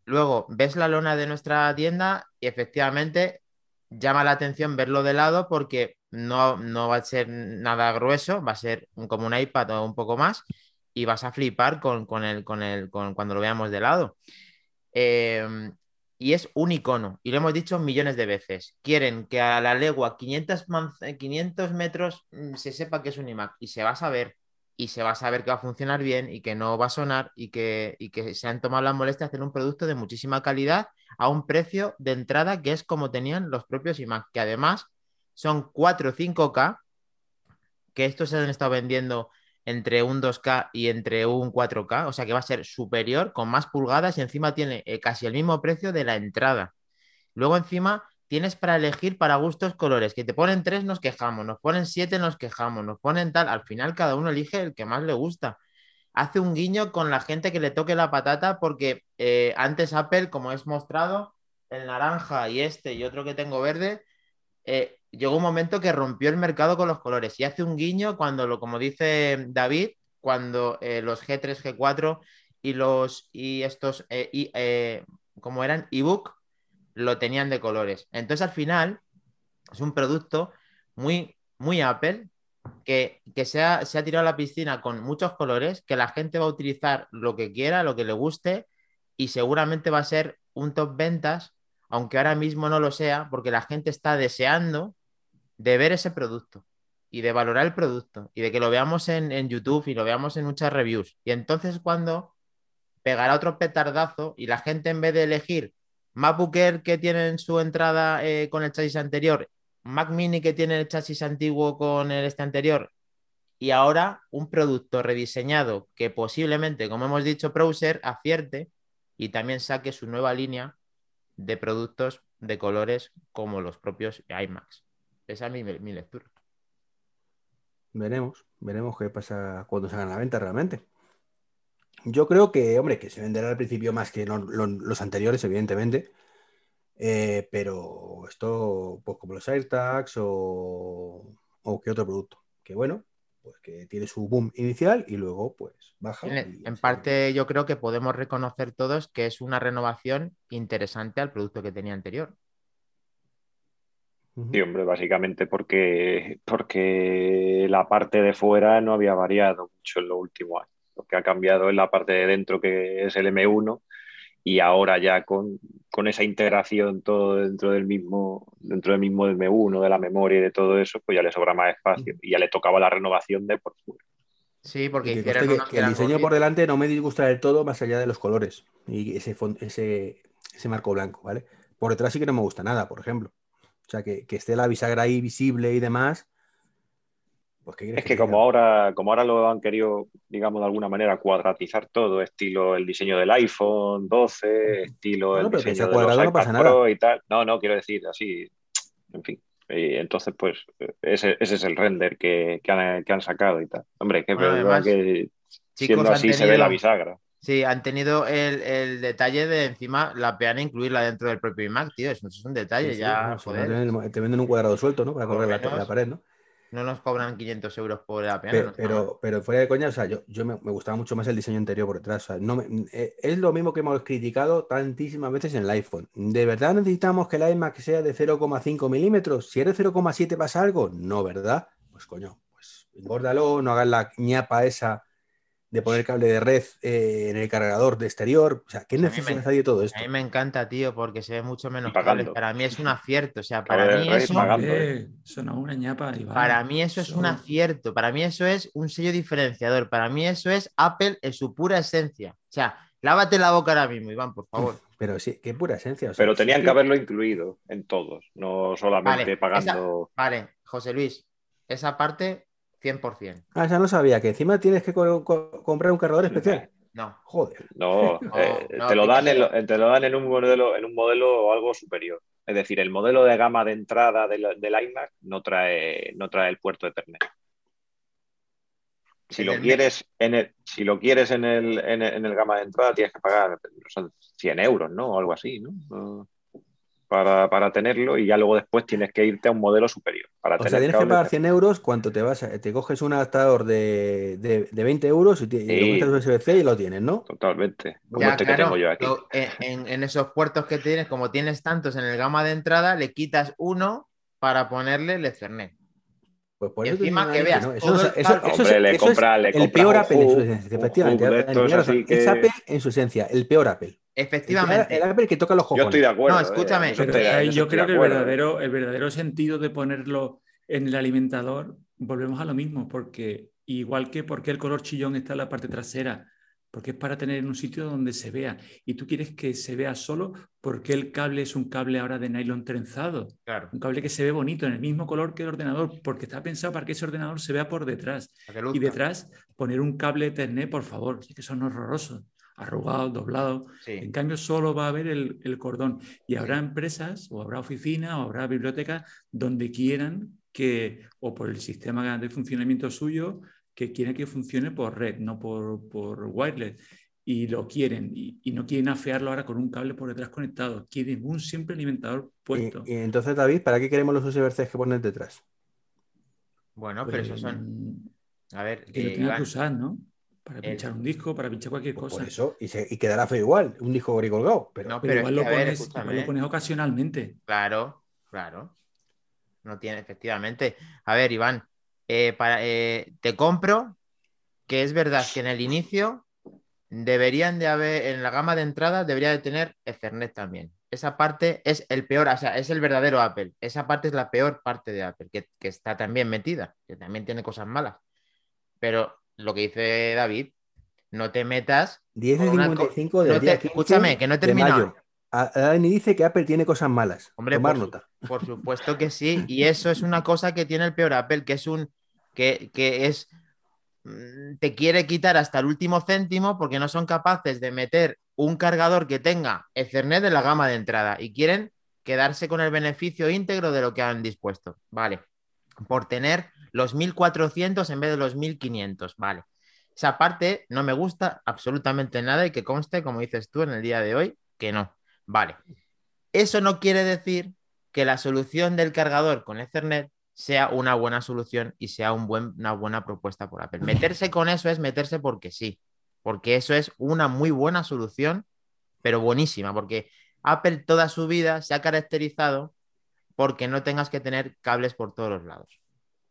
Luego ves la lona de nuestra tienda y efectivamente llama la atención verlo de lado porque no, no va a ser nada grueso, va a ser como un iPad o un poco más y vas a flipar con, con el, con el, con, cuando lo veamos de lado. Eh, y es un icono, y lo hemos dicho millones de veces. Quieren que a la legua 500, manz- 500 metros mm, se sepa que es un iMac y se va a saber y se va a saber que va a funcionar bien y que no va a sonar y que, y que se han tomado la molestia de hacer un producto de muchísima calidad a un precio de entrada que es como tenían los propios iMac, que además son 4 o 5K, que estos se han estado vendiendo entre un 2K y entre un 4K, o sea que va a ser superior, con más pulgadas y encima tiene eh, casi el mismo precio de la entrada. Luego encima tienes para elegir para gustos colores, que te ponen tres nos quejamos, nos ponen siete nos quejamos, nos ponen tal, al final cada uno elige el que más le gusta. Hace un guiño con la gente que le toque la patata porque eh, antes Apple, como es mostrado, el naranja y este y otro que tengo verde, eh, llegó un momento que rompió el mercado con los colores y hace un guiño cuando, lo, como dice David, cuando eh, los G3, G4 y los y estos, eh, como eran ebook, lo tenían de colores. Entonces al final es un producto muy, muy Apple que, se, ha, se ha tirado a la piscina con muchos colores, que la gente va a utilizar lo que quiera, lo que le guste y seguramente va a ser un top ventas, aunque ahora mismo no lo sea, porque la gente está deseando de ver ese producto y de valorar el producto y de que lo veamos en, YouTube y lo veamos en muchas reviews. Y entonces cuando pegará otro petardazo y la gente en vez de elegir MacBook Air que tiene en su entrada eh, con el chasis anterior, Mac Mini que tiene el chasis antiguo con el este anterior y ahora un producto rediseñado que posiblemente, como hemos dicho, Browser acierte y también saque su nueva línea de productos de colores como los propios iMacs. Esa es mi, lectura. Veremos, veremos qué pasa cuando se hagan la venta realmente. Yo creo que, hombre, que se venderá al principio más que los anteriores, evidentemente. Eh, pero esto, pues como los AirTags o, o qué otro producto. Que bueno, pues que tiene su boom inicial y luego pues baja. En, parte yo creo que podemos reconocer todos que es una renovación interesante al producto que tenía anterior. Sí, hombre, básicamente porque, porque la parte de fuera no había variado mucho en los últimos años. Lo que ha cambiado es la parte de dentro, que es el M1, y ahora ya con, esa integración todo dentro del mismo dentro del mismo M1, de la memoria y de todo eso, pues ya le sobra más espacio y ya le tocaba la renovación de por fuera. Sí, porque el diseño por delante no me disgusta del todo más allá de los colores y ese, ese, ese marco blanco, ¿vale? Por detrás sí que no me gusta nada, por ejemplo. O sea, que, que esté la bisagra ahí visible y demás, pues, es que, como ahora, como ahora lo han querido, digamos, de alguna manera cuadratizar todo, estilo el diseño del iPhone 12, estilo el diseño de los iPad Pro y tal. No, no, quiero decir así, en fin. Y entonces, pues, ese, es el render que, han, sacado y tal. Hombre, que, que siendo así se ve la bisagra. Sí, han tenido el, detalle de encima la peana incluirla dentro del propio iMac, tío. Eso es un detalle ya. te venden un cuadrado suelto, ¿no? Para correr la, pared, ¿no? no nos cobran 500 euros por la pena. Pero, pero, fuera de coña, o sea, yo, yo me, gustaba mucho más el diseño interior por detrás. no eh, es lo mismo que hemos criticado tantísimas veces en el iPhone. ¿De verdad necesitamos que el iMac sea de 0,5 milímetros? Si eres 0,7 pasa algo. No, ¿verdad? Pues coño, pues engórdalo, no hagas la ñapa esa de poner cable de red eh, en el cargador de exterior. O sea, ¿qué necesidad hay de todo esto? A mí me encanta, tío, porque se ve mucho menos cables. Para mí es un acierto. O sea, para mí eso. ¿eh? una ñapa. Para mí eso es un acierto. Para mí eso es un sello diferenciador. Para mí eso es Apple en su pura esencia. O sea, lávate la boca ahora mismo, Iván, por favor. [laughs] Pero sí, qué pura esencia. Pero tenían que haberlo incluido en todos, no solamente pagando. vale, José Luis, esa parte 100%. Ah, ya no sabía, que encima tienes que comprar un cargador especial. No. Joder. No, [laughs] eh, te, lo dan en, te lo dan en un modelo, en un modelo o algo superior. Es decir, el modelo de gama de entrada del, iMac no trae, no trae el puerto Ethernet. Si lo, quieres en el, si lo quieres en el, en el, gama de entrada, tienes que pagar son 100 euros, ¿no? O algo así, ¿no? Para, tenerlo y ya luego después tienes que irte a un modelo superior. Para o sea, tienes que pagar 100 euros cuando te vas, te coges un adaptador de, de, 20 euros y, te, lo USB-C y lo tienes, ¿no? Totalmente. Como este que tengo yo aquí. En, esos puertos que tienes, como tienes tantos en el gama de entrada, le quitas uno para ponerle el Ethernet. Pues por eso encima que veas. Eso, le compra, le el peor Apple en su esencia, efectivamente. Es Apple en su esencia, el peor Apple. Efectivamente. El, Apple que toca los Yo estoy de acuerdo. No, escúchame. Eh, yo creo que el verdadero, el verdadero sentido de ponerlo en el alimentador, volvemos a lo mismo, porque igual que porque el color chillón está en la parte trasera, porque es para tener en un sitio donde se vea. Y tú quieres que se vea solo porque el cable es un cable ahora de nylon trenzado. Claro. Un cable que se ve bonito, en el mismo color que el ordenador, porque está pensado para que ese ordenador se vea por detrás. Y detrás poner un cable Ethernet, por favor, es que son horrorosos arrugado, doblado. En cambio, solo va a haber el, cordón. Y habrá empresas, o habrá oficinas, o habrá bibliotecas donde quieran que, o por el sistema de funcionamiento suyo, que quieran que funcione por red, no por, por wireless. y lo quieren y, y no quieren afearlo ahora con un cable por detrás conectado, quieren un simple alimentador puesto. Y, y entonces, David, ¿para qué queremos los USB-C que pones detrás? Bueno, pero Pues, esos son. A ver, que lo eh, tenga Iván, que usar, ¿no? Para el- pinchar un disco, para pinchar cualquier Pues cosa. por eso, y, se- y quedará feo igual, un disco gris colgado. Pero No, Pero, pero igual, es lo ver, pones, igual lo pones ocasionalmente. Claro, claro. No tiene, efectivamente. A ver, Iván, eh, para, eh, te compro que es verdad que en el inicio deberían de haber, en la gama de entrada debería de tener Ethernet también. Esa parte es el peor, o sea, es el verdadero Apple. Esa parte es la peor parte de Apple, que, que está también metida, que también tiene cosas malas. Pero lo que dice David, no te metas 10 con de una co- 55 del no te- día 15 escúchame, que no he de terminado. Dani dice que Apple tiene cosas malas. Hombre, Tomar por su- nota. [laughs] Por supuesto que sí, [laughs] y eso es una cosa que tiene el peor Apple, que es un que, que es mm, te quiere quitar hasta el último céntimo porque no son capaces de meter un cargador que tenga Ethernet en la gama de entrada y quieren quedarse con el beneficio íntegro de lo que han dispuesto. Vale. Por tener los 1400 en vez de los 1500. Vale. Esa parte no me gusta absolutamente nada y que conste, como dices tú en el día de hoy, que no. Vale. Eso no quiere decir que la solución del cargador con Ethernet sea una buena solución y sea una buena propuesta por Apple. Meterse con eso es meterse porque sí, porque eso es una muy buena solución, pero buenísima, porque Apple toda su vida se ha caracterizado porque no tengas que tener cables por todos los lados.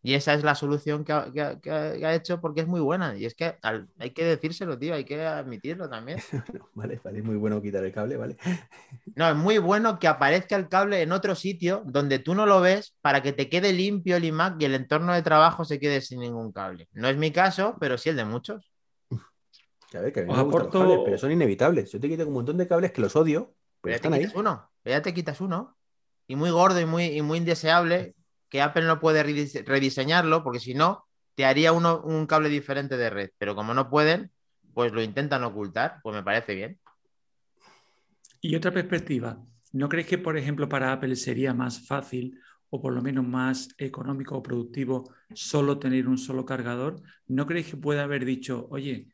Y esa es la solución que ha, que ha- que ha- que ha hecho porque es muy buena. Y es que al- hay que decírselo, tío, hay que admitirlo también. [laughs] Vale, vale, es muy bueno quitar el cable, ¿vale? [laughs] No, es muy bueno que aparezca el cable en otro sitio donde tú no lo ves para que te quede limpio el iMac y el entorno de trabajo se quede sin ningún cable. No es mi caso, pero sí el de muchos. Que a ver, que a mí me los aporto- cables, pero son inevitables. Yo te quito un montón de cables que los odio, pero Pero ya están te ahí. quitas uno, pero ya te quitas uno. Y muy gordo y muy, y muy indeseable que Apple no puede redise- rediseñarlo porque si no, te haría uno, un cable diferente de red. Pero como no pueden, pues lo intentan ocultar. Pues me parece bien. Y otra perspectiva, ¿no crees que, por ejemplo, para Apple sería más fácil o por lo menos más económico o productivo solo tener un solo cargador? ¿No crees que puede haber dicho, oye,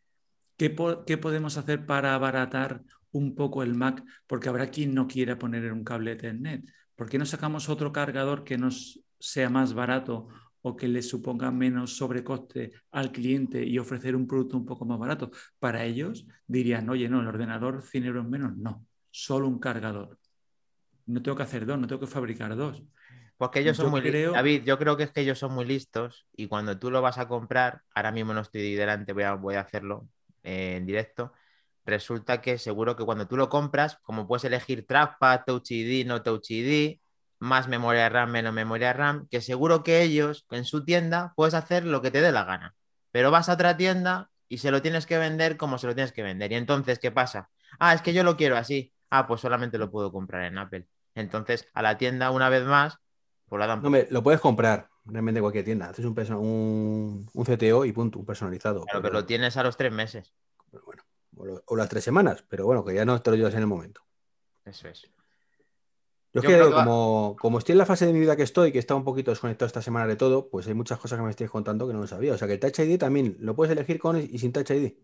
¿qué, qué podemos hacer para abaratar un poco el Mac? Porque habrá quien no quiera poner un cable Ethernet. ¿Por qué no sacamos otro cargador que nos sea más barato o que le suponga menos sobrecoste al cliente y ofrecer un producto un poco más barato? Para ellos dirían, oye, no, el ordenador 100 euros menos, no, solo un cargador. No tengo que hacer dos, no tengo que fabricar dos. Porque ellos son Yo muy listos. creo- David, yo creo que es que ellos son muy listos y cuando tú lo vas a comprar, ahora mismo no estoy delante, voy a, voy a hacerlo eh, en directo. Resulta que seguro que cuando tú lo compras, como puedes elegir trackpad, Touch ID, no Touch ID, más memoria RAM, menos memoria RAM, que seguro que ellos en su tienda puedes hacer lo que te dé la gana. Pero vas a otra tienda y se lo tienes que vender como se lo tienes que vender. Y entonces, ¿qué pasa? Ah, es que yo lo quiero así. Ah, pues solamente lo puedo comprar en Apple. Entonces, a la tienda, una vez más, pues la dan lo puedes comprar realmente en cualquier tienda. Haces un, un, un CTO y punto, un personalizado. Claro, pero- pero lo tienes a los tres meses. pero bueno, o, lo- o las tres semanas, pero bueno, que ya no te lo llevas en el momento. Eso es. Yo es Yo que, creo que va- como, como estoy en la fase de mi vida que estoy, que está un poquito desconectado esta semana de todo, pues hay muchas cosas que me estáis contando que no lo sabía. O sea que el Touch ID también lo puedes elegir con y sin Touch ID.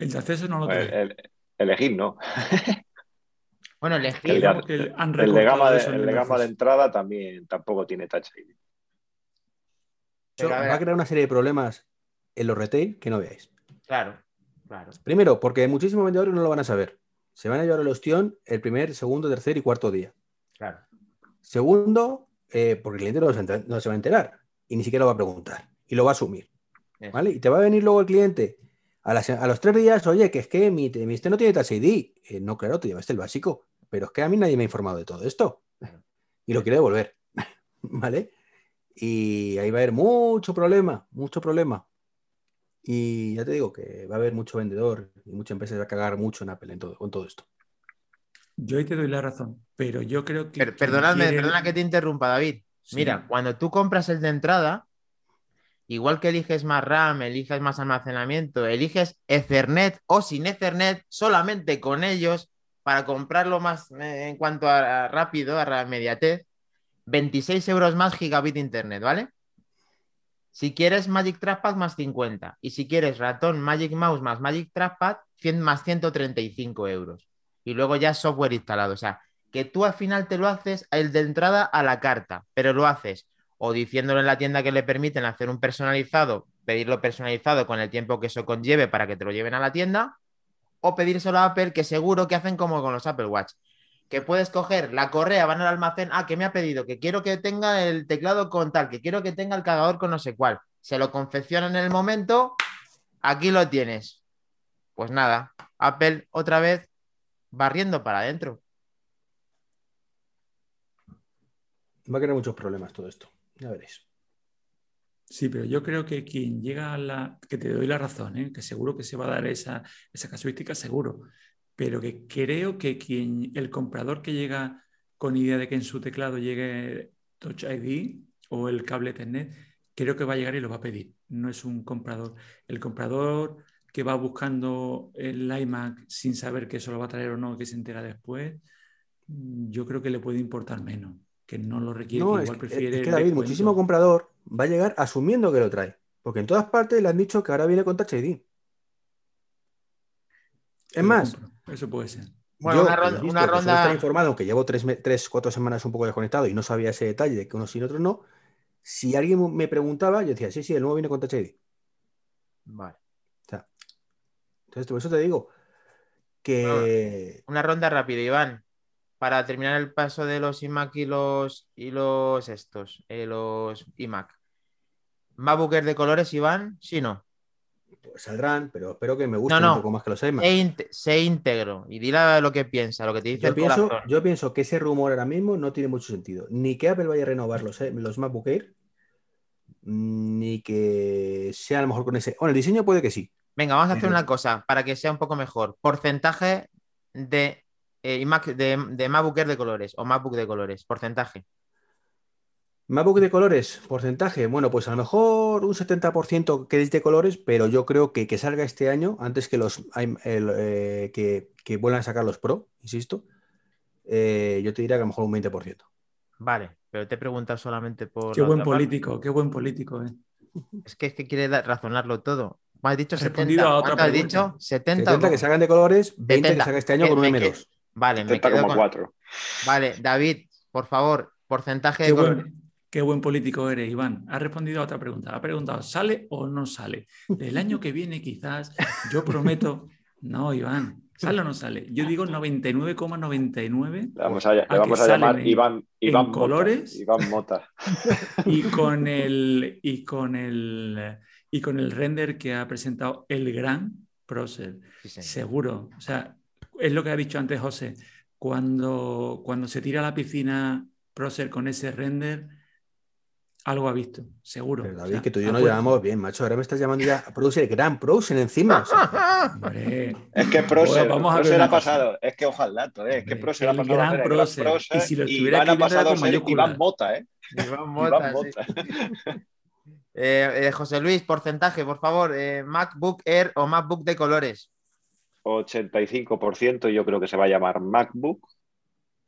El de acceso no lo Pues, el- elegir, ¿no. [laughs] Bueno, El elegir. de- que han El de recortado gama de, el el de gama de entrada también tampoco tiene Touch ID. Va a crear una serie de problemas en los retail que no veáis. Claro, claro. Primero, porque muchísimos vendedores no lo van a saber. Se van a llevar el ostión el primer, segundo, tercer y cuarto día. Claro. Segundo, eh, porque el cliente no se, enter- no se va a enterar y ni siquiera lo va a preguntar y lo va a asumir. ¿vale? Y te va a venir luego el cliente a, las- a los tres días, oye, que es que mi, mi este no tiene Touch ID. Eh, no, claro, te llevaste el básico, pero es que a mí nadie me ha informado de todo esto y lo quiere devolver. [laughs] ¿Vale? Y ahí va a haber mucho problema, mucho problema. Y ya te digo que va a haber mucho vendedor y mucha empresa se va a cagar mucho en Apple en todo, con todo esto. Yo ahí te doy la razón, pero yo creo que. Per- perdonadme, quiere- perdona que te interrumpa, David. Sí. Mira, cuando tú compras el de entrada, igual que eliges más RAM, eliges más almacenamiento, eliges Ethernet o sin Ethernet, solamente con ellos, para comprarlo más eh, en cuanto a, a rápido, a la inmediatez, 26 euros más gigabit internet, ¿vale? Si quieres Magic Trackpad más 50. Y si quieres ratón Magic Mouse más Magic Trackpad, 100 más 135 euros. Y luego ya software instalado. O sea, que tú al final te lo haces el de entrada a la carta, pero lo haces o diciéndolo en la tienda que le permiten hacer un personalizado, pedirlo personalizado con el tiempo que eso conlleve para que te lo lleven a la tienda, o pedírselo a Apple, que seguro que hacen como con los Apple Watch. Que puedes coger la correa, van al almacén, ah, que me ha pedido, que quiero que tenga el teclado con tal, que quiero que tenga el cargador con no sé cuál. Se lo confeccionan en el momento, aquí lo tienes. Pues nada, Apple otra vez barriendo para adentro. Va a tener muchos problemas todo esto. Ya veréis. Sí, pero yo creo que quien llega a la. que te doy la razón, ¿eh? que seguro que se va a dar esa, esa casuística, seguro. Pero que creo que quien, el comprador que llega con idea de que en su teclado llegue Touch ID o el cable Ethernet, creo que va a llegar y lo va a pedir. No es un comprador. El comprador que va buscando el iMac sin saber que eso lo va a traer o no, que se entera después, yo creo que le puede importar menos que no lo requiere, No, que igual prefiere. es que David, muchísimo comprador va a llegar asumiendo que lo trae. Porque en todas partes le han dicho que ahora viene con Touch ID. Es más. Eso puede ser. Bueno, yo, una que ronda- visto una que suelo ronda- estar informado, aunque llevo tres, tres, cuatro semanas un poco desconectado y no sabía ese detalle de que unos sí y otros no. Si alguien me preguntaba, yo decía, sí, sí, el nuevo viene con Touch ID. Vale. Entonces, por eso te digo que Una ronda rápida, Iván. Para terminar el paso de los iMac y los y los estos, eh, los iMac. MacBook Air de colores, Iván, sí no. Saldrán, pero espero que me gusten no. un poco más que los inte- se íntegro y dile lo que piensa, lo que te dice Yo el pienso, corazón. yo pienso que ese rumor ahora mismo no tiene mucho sentido. Ni que Apple vaya a renovar los, eh, los MacBook Air, ni que sea a lo mejor con ese. Bueno, el diseño puede que sí. Venga, vamos a hacer Pero- una cosa para que sea un poco mejor. Porcentaje de, eh, de, de MacBook Air de colores o MacBook de colores. Porcentaje. MacBook de colores, porcentaje. Bueno, pues a lo mejor un 70% que es de colores, pero yo creo que que salga este año, antes que los el, eh, que, que vuelvan a sacar los Pro, insisto, eh, yo te diría que a lo mejor un 20%. Vale, pero te he preguntado solamente por. Qué buen parte. político, qué buen político. ¿eh? Es que, es que quiere razonarlo todo. Me has dicho respondido 70. a otra ¿Cuánto has dicho? 70. 70 o que salgan de colores, 20 que 70. salga este año con un me M2. Vale, me quedo con... 70,4. Vale, David, por favor, porcentaje Qué de colores. buen, qué buen político eres, Iván. Ha respondido a otra pregunta. Ha preguntado, ¿sale o no sale? El año que viene quizás, yo prometo... [laughs] No, Iván, ¿sale o no sale? Yo digo 99,99 Le vamos a, le A que vamos a llamar en- Iván, Iván en Mota. colores. Iván Mota. [laughs] y [laughs] con el y con el y con el render que ha presentado el gran Procer. Sí. Seguro. O sea, es lo que ha dicho antes José. Cuando, cuando se tira a la piscina Procer con ese render, algo ha visto, seguro. Pero O David, sea, que tú y yo nos llevamos bien, macho. Ahora me estás llamando ya a Producer, gran Producer encima. o sea, [laughs] Hombre, Es que Proser, Bueno, vamos a ver ha pasado. Es que ojalá, ¿eh? es que Proser ha pasado gran ser gran Proser Y si lo estuviera escribiendo pasado a con ser mayúsculas. Iván Mota, ¿eh? Iván Mota, Iván sí. Mota. [laughs] Eh, eh, José Luis, porcentaje, por favor. eh, MacBook Air o MacBook de colores. 85% yo creo que se va a llamar MacBook.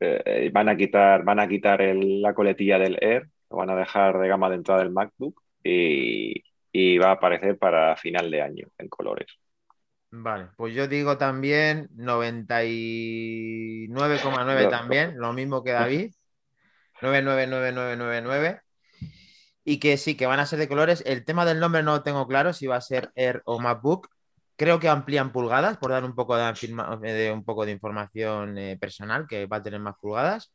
Eh, eh, van a quitar, van a quitar el- la coletilla del Air, lo van a dejar de gama de entrada del MacBook y, y va a aparecer para final de año en colores. Vale, pues yo digo también 99,9 No. también, lo mismo que David. [laughs] 999999. Y que sí, que van a ser de colores. El tema del nombre no lo tengo claro si va a ser Air o MacBook. Creo que amplían pulgadas por dar un poco de, de- un poco de información eh, personal, que va a tener más pulgadas.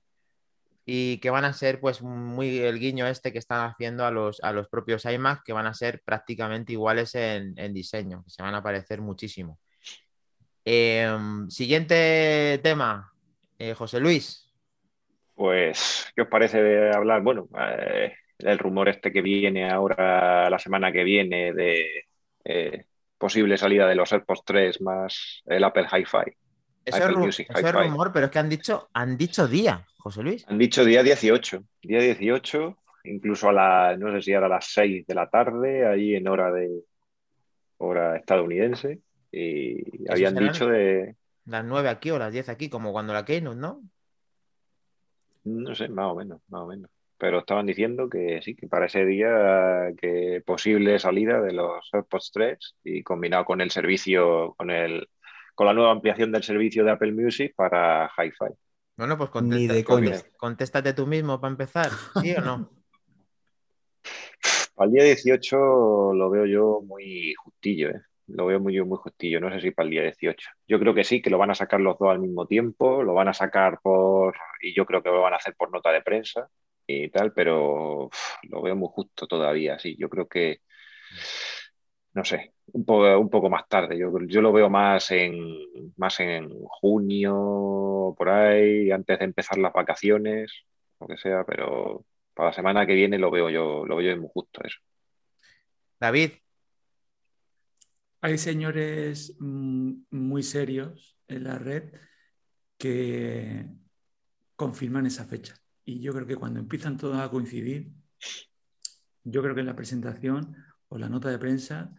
Y que van a ser, pues, muy el guiño este que están haciendo a los, a los propios iMac, que van a ser prácticamente iguales en, en diseño, que se van a parecer muchísimo. Em, siguiente tema, eh, José Luis. Pues, ¿qué os parece de hablar? Bueno, eh, el rumor este que viene ahora, la semana que viene, de eh, posible salida de los AirPods 3 más el Apple Hi-Fi. Eso, es, Apple ru- Music eso es Hi-Fi. rumor, pero es que han dicho, han dicho día, José Luis. Han dicho día 18, día 18, incluso a la, no sé si era a las 6 de la tarde, ahí en hora de hora estadounidense, y habían dicho de, Las 9 aquí o las 10 aquí, como cuando la Keynote, ¿no? no sé, más o menos, más o menos. pero estaban diciendo que sí, que para ese día que posible salida de los AirPods 3 y combinado con el servicio, con el con la nueva ampliación del servicio de Apple Music para Hi-Fi. Bueno, pues Ni de contesta- coña. contéstate tú mismo para empezar, ¿sí o no? [laughs] Para el día 18 lo veo yo muy justillo, ¿eh? Lo veo muy, muy justillo. No sé si para el día 18. Yo creo que sí, que lo van a sacar los dos al mismo tiempo, lo van a sacar por. Y yo creo que lo van a hacer por nota de prensa y tal, pero uf, lo veo muy justo todavía, sí. Yo creo que. No sé, un poco, un poco más tarde. Yo, yo lo veo más en, más en junio, por ahí, antes de empezar las vacaciones, lo que sea, pero para la semana que viene lo veo yo, lo veo yo muy justo eso. David, Hay señores mm, muy serios en la red que confirman esa fecha. Y yo creo que cuando empiezan todos a coincidir, yo creo que la presentación o la nota de prensa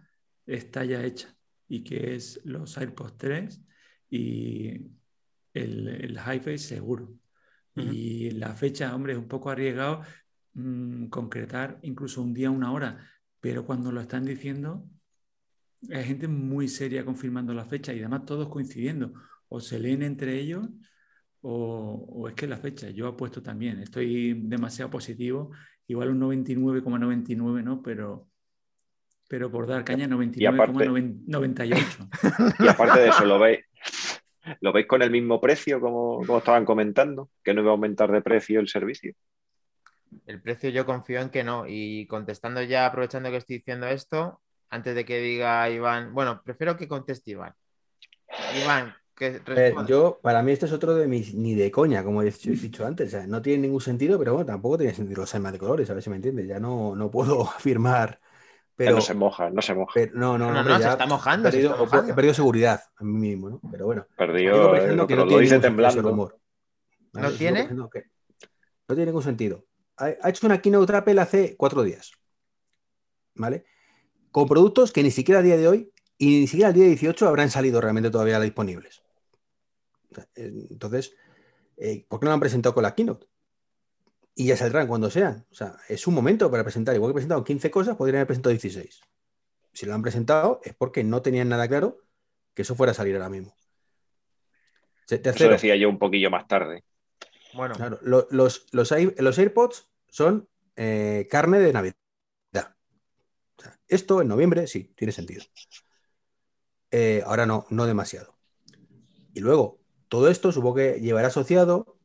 está ya hecha y que es los AirPods 3 y el, el Hi-Fi seguro. Y la fecha, hombre, es un poco arriesgado mm, concretar incluso un día, una hora, pero cuando lo están diciendo, hay gente muy seria confirmando la fecha y además todos coincidiendo. O se leen entre ellos o, o es que la fecha. Yo apuesto también. Estoy demasiado positivo. Igual un 99,99, ¿no? Pero, pero por dar caña, aparte- 99,98. [laughs] Y aparte de eso, ¿lo veis, ¿lo veis con el mismo precio como, como estaban comentando? Que no iba a aumentar de precio el servicio. el precio yo confío en que no. Y contestando ya, aprovechando que estoy diciendo esto, antes de que diga Iván, bueno, prefiero que conteste Iván. Iván, que responda. yo, para mí, este es otro de mis ni de coña, como he dicho, he dicho antes. O sea, no tiene ningún sentido, pero bueno, tampoco tiene sentido los temas de colores, a ver si me entiendes. Ya no, no puedo [laughs] afirmar. Pero, no se moja, no se moja. pero- no, no, No, no, hombre, se ya está mojando, He se perdido, está mojando. he perdido seguridad en mí mismo, ¿no? Pero bueno. Digo, por eh, ejemplo, lo, que lo no tiene dice temblando. rumor. ¿No tiene? que no tiene ningún sentido. Ha, ha hecho una keynote Apple hace cuatro días. ¿Vale? Con productos que ni siquiera a día de hoy y ni siquiera al día 18 habrán salido realmente todavía disponibles. Eh, Entonces, eh, ¿por qué no lo han presentado con la keynote? Y ya saldrán cuando sean. O sea, es un momento para presentar. Igual que presentaron 15 cosas, podrían haber presentado 16. Si lo han presentado es porque no tenían nada claro que eso fuera a salir ahora mismo. Se- Eso Tercero, decía yo un poquillo más tarde. Bueno, Claro, lo- los, los, Air- los AirPods son eh, carne de Navidad. O sea, esto en noviembre sí, tiene sentido. Eh, ahora no, no demasiado. Y luego, todo esto supongo que llevará asociado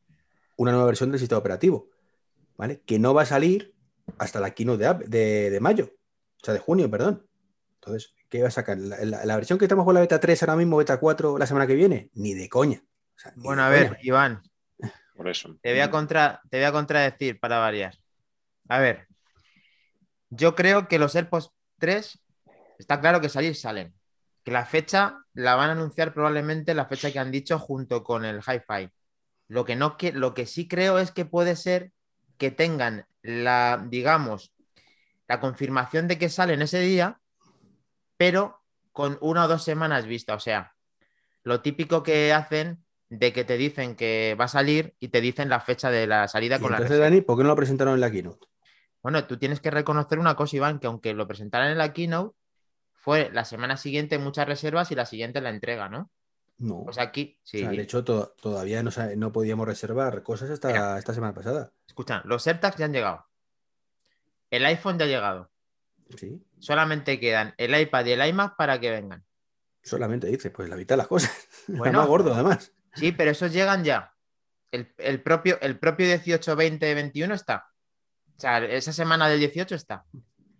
una nueva versión del sistema operativo, ¿vale? Que no va a salir hasta la keynote de, de, de mayo, o sea, de junio, perdón. Entonces, ¿qué va a sacar? ¿La, la- la versión que estamos con la beta 3 ahora mismo, beta 4, la semana que viene? Ni de coña. O sea, ni bueno, de a ver, coña. Iván, [laughs] Por eso. te voy a, contra, te voy a contradecir para variar. A ver, yo creo que los AirPods 3 está claro que salir salen. Que la fecha la van a anunciar probablemente la fecha que han dicho junto con el Hi-Fi. Lo que, no, que, lo que sí creo es que puede ser que tengan la, digamos, la confirmación de que salen ese día, pero con una o dos semanas vista. O sea, lo típico que hacen de que te dicen que va a salir y te dicen la fecha de la salida con la entonces. Dani, ¿por qué no lo presentaron en la keynote? Bueno, tú tienes que reconocer una cosa, Iván, que aunque lo presentaran en la keynote, fue la semana siguiente muchas reservas y la siguiente la entrega, ¿no? No. Pues aquí, sí. O sea, de hecho, to- todavía no, podíamos reservar cosas hasta Mira. esta semana pasada. Escucha, los AirTags ya han llegado. El iPhone ya ha llegado. Sí, Solamente quedan el iPad y el iMac para que vengan. solamente dice, pues la mitad de las cosas. [laughs] Bueno. Más gordo, además. Sí, pero esos llegan ya. El, el propio, el propio 18, 20, 21 está. O sea, esa semana del 18 está.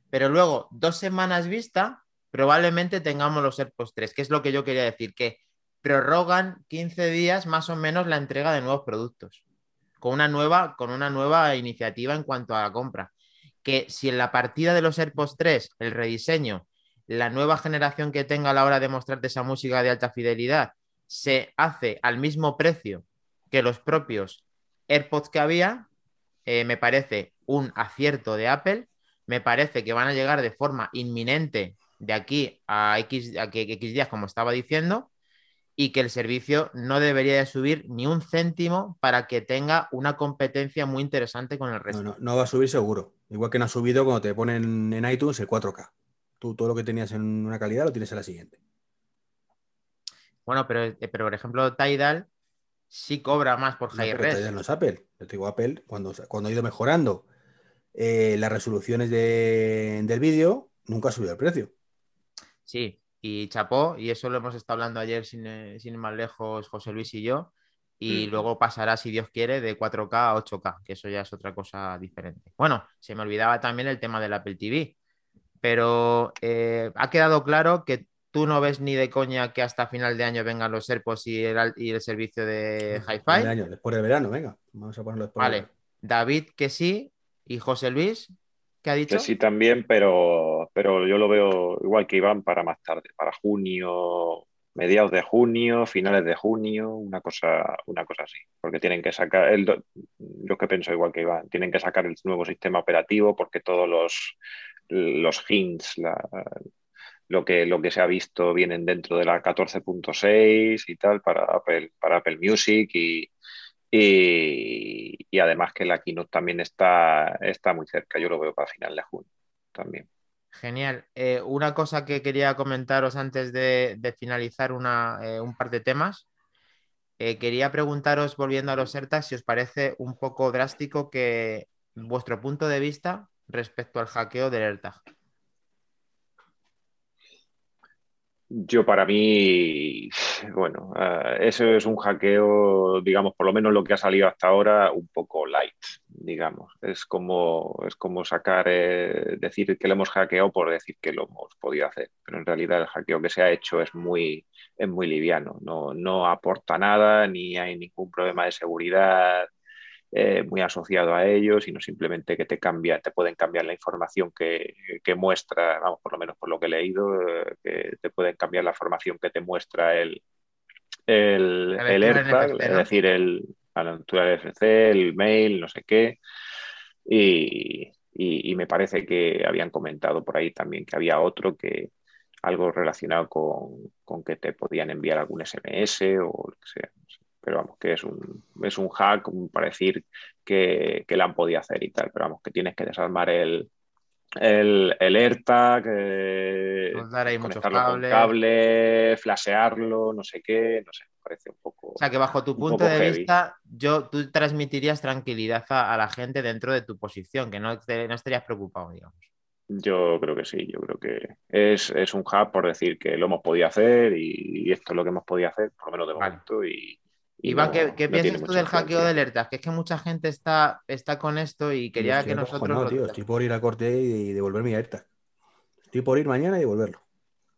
Pero luego, dos semanas vista, probablemente tengamos los AirPods 3, que es lo que yo quería decir, que prorrogan 15 días más o menos la entrega de nuevos productos. Con una nueva, con una nueva iniciativa en cuanto a la compra. Que si en la partida de los AirPods 3, el rediseño, la nueva generación que tenga a la hora de mostrarte esa música de alta fidelidad, se hace al mismo precio que los propios AirPods que había, eh, me parece un acierto de Apple. Me parece que van a llegar de forma inminente de aquí a X, a X días, como estaba diciendo. Y que el servicio no debería de subir ni un céntimo para que tenga una competencia muy interesante con el resto. No, no, no va a subir seguro. Igual que no ha subido cuando te ponen en iTunes el 4K. Tú todo lo que tenías en una calidad lo tienes en la siguiente. Bueno, pero, eh, pero por ejemplo, Tidal sí cobra más por No, high res. no es Apple. Yo te digo Apple, cuando, cuando ha ido mejorando eh, las resoluciones de- del vídeo, nunca ha subido el precio. Sí, y chapó, y eso lo hemos estado hablando ayer sin, eh, sin ir más lejos José Luis y yo, y Mm. luego pasará, si Dios quiere, de 4K a 8K, que eso ya es otra cosa diferente. Bueno, se me olvidaba también el tema del Apple TV, pero eh, ha quedado claro que tú no ves ni de coña que hasta final de año vengan los AirPods y el, y el servicio de de Hi-Fi. después del verano, venga. Vamos a ponerlo después. Vale. David que sí, y José Luis, ¿qué ha dicho? Que sí también, pero, pero yo lo veo igual que Iván para más tarde, para junio, mediados de junio, finales de junio, una cosa, una cosa así. Porque tienen que sacar, el, yo que pienso igual que Iván, tienen que sacar el nuevo sistema operativo porque todos los, los hints, la- lo que, lo que se ha visto vienen dentro de la 14.6 y tal para Apple, para Apple Music y, y, además que la keynote también está, está muy cerca, yo lo veo para final de junio también. Genial. Eh, una cosa que quería comentaros antes de, de finalizar una, eh, un par de temas. Eh, quería preguntaros, volviendo a los AirTags, si os parece un poco drástico que vuestro punto de vista respecto al hackeo del AirTag. Yo para mí, bueno, eh, eso es un hackeo, digamos, por lo menos lo que ha salido hasta ahora, un poco light, digamos. Es como, es como sacar, eh, decir que lo hemos hackeado por decir que lo hemos podido hacer, pero en realidad el hackeo que se ha hecho es muy, es muy liviano, no, no aporta nada, ni hay ningún problema de seguridad eh, muy asociado a ello, sino simplemente que te cambia, te pueden cambiar la información que, que muestra, vamos, por lo menos por lo que he leído, eh, que te pueden cambiar la información que te muestra el, el, el lectura AirTag, NFC, es decir, el, la lectura del NFC, el mail, no sé qué. Y, y- y me parece que habían comentado por ahí también que había otro que algo relacionado con, con que te podían enviar algún SMS o lo que sea. no sé. Pero vamos, que es un, es un hack para decir que, que la han podido hacer y tal. Pero vamos, que tienes que desarmar el, el, el AirTag, eh, Soldar ahí muchos cables. cable, flashearlo, no sé qué, no sé, me parece un poco... O sea, que bajo tu un punto de heavy. vista, yo, tú transmitirías tranquilidad a, a la gente dentro de tu posición, que no, te- no estarías preocupado, digamos. Yo creo que sí, yo creo que es, es un hub por decir que lo hemos podido hacer y, y esto es lo que hemos podido hacer, por lo menos de Vale. momento. Y Iván, no- ¿qué, no piensas tú del hackeo del AirTag? Que es que mucha gente está, está con esto y quería estoy que nosotros... lo- tío. Estoy por ir al corte y devolver mi AirTag. Estoy por ir mañana y devolverlo.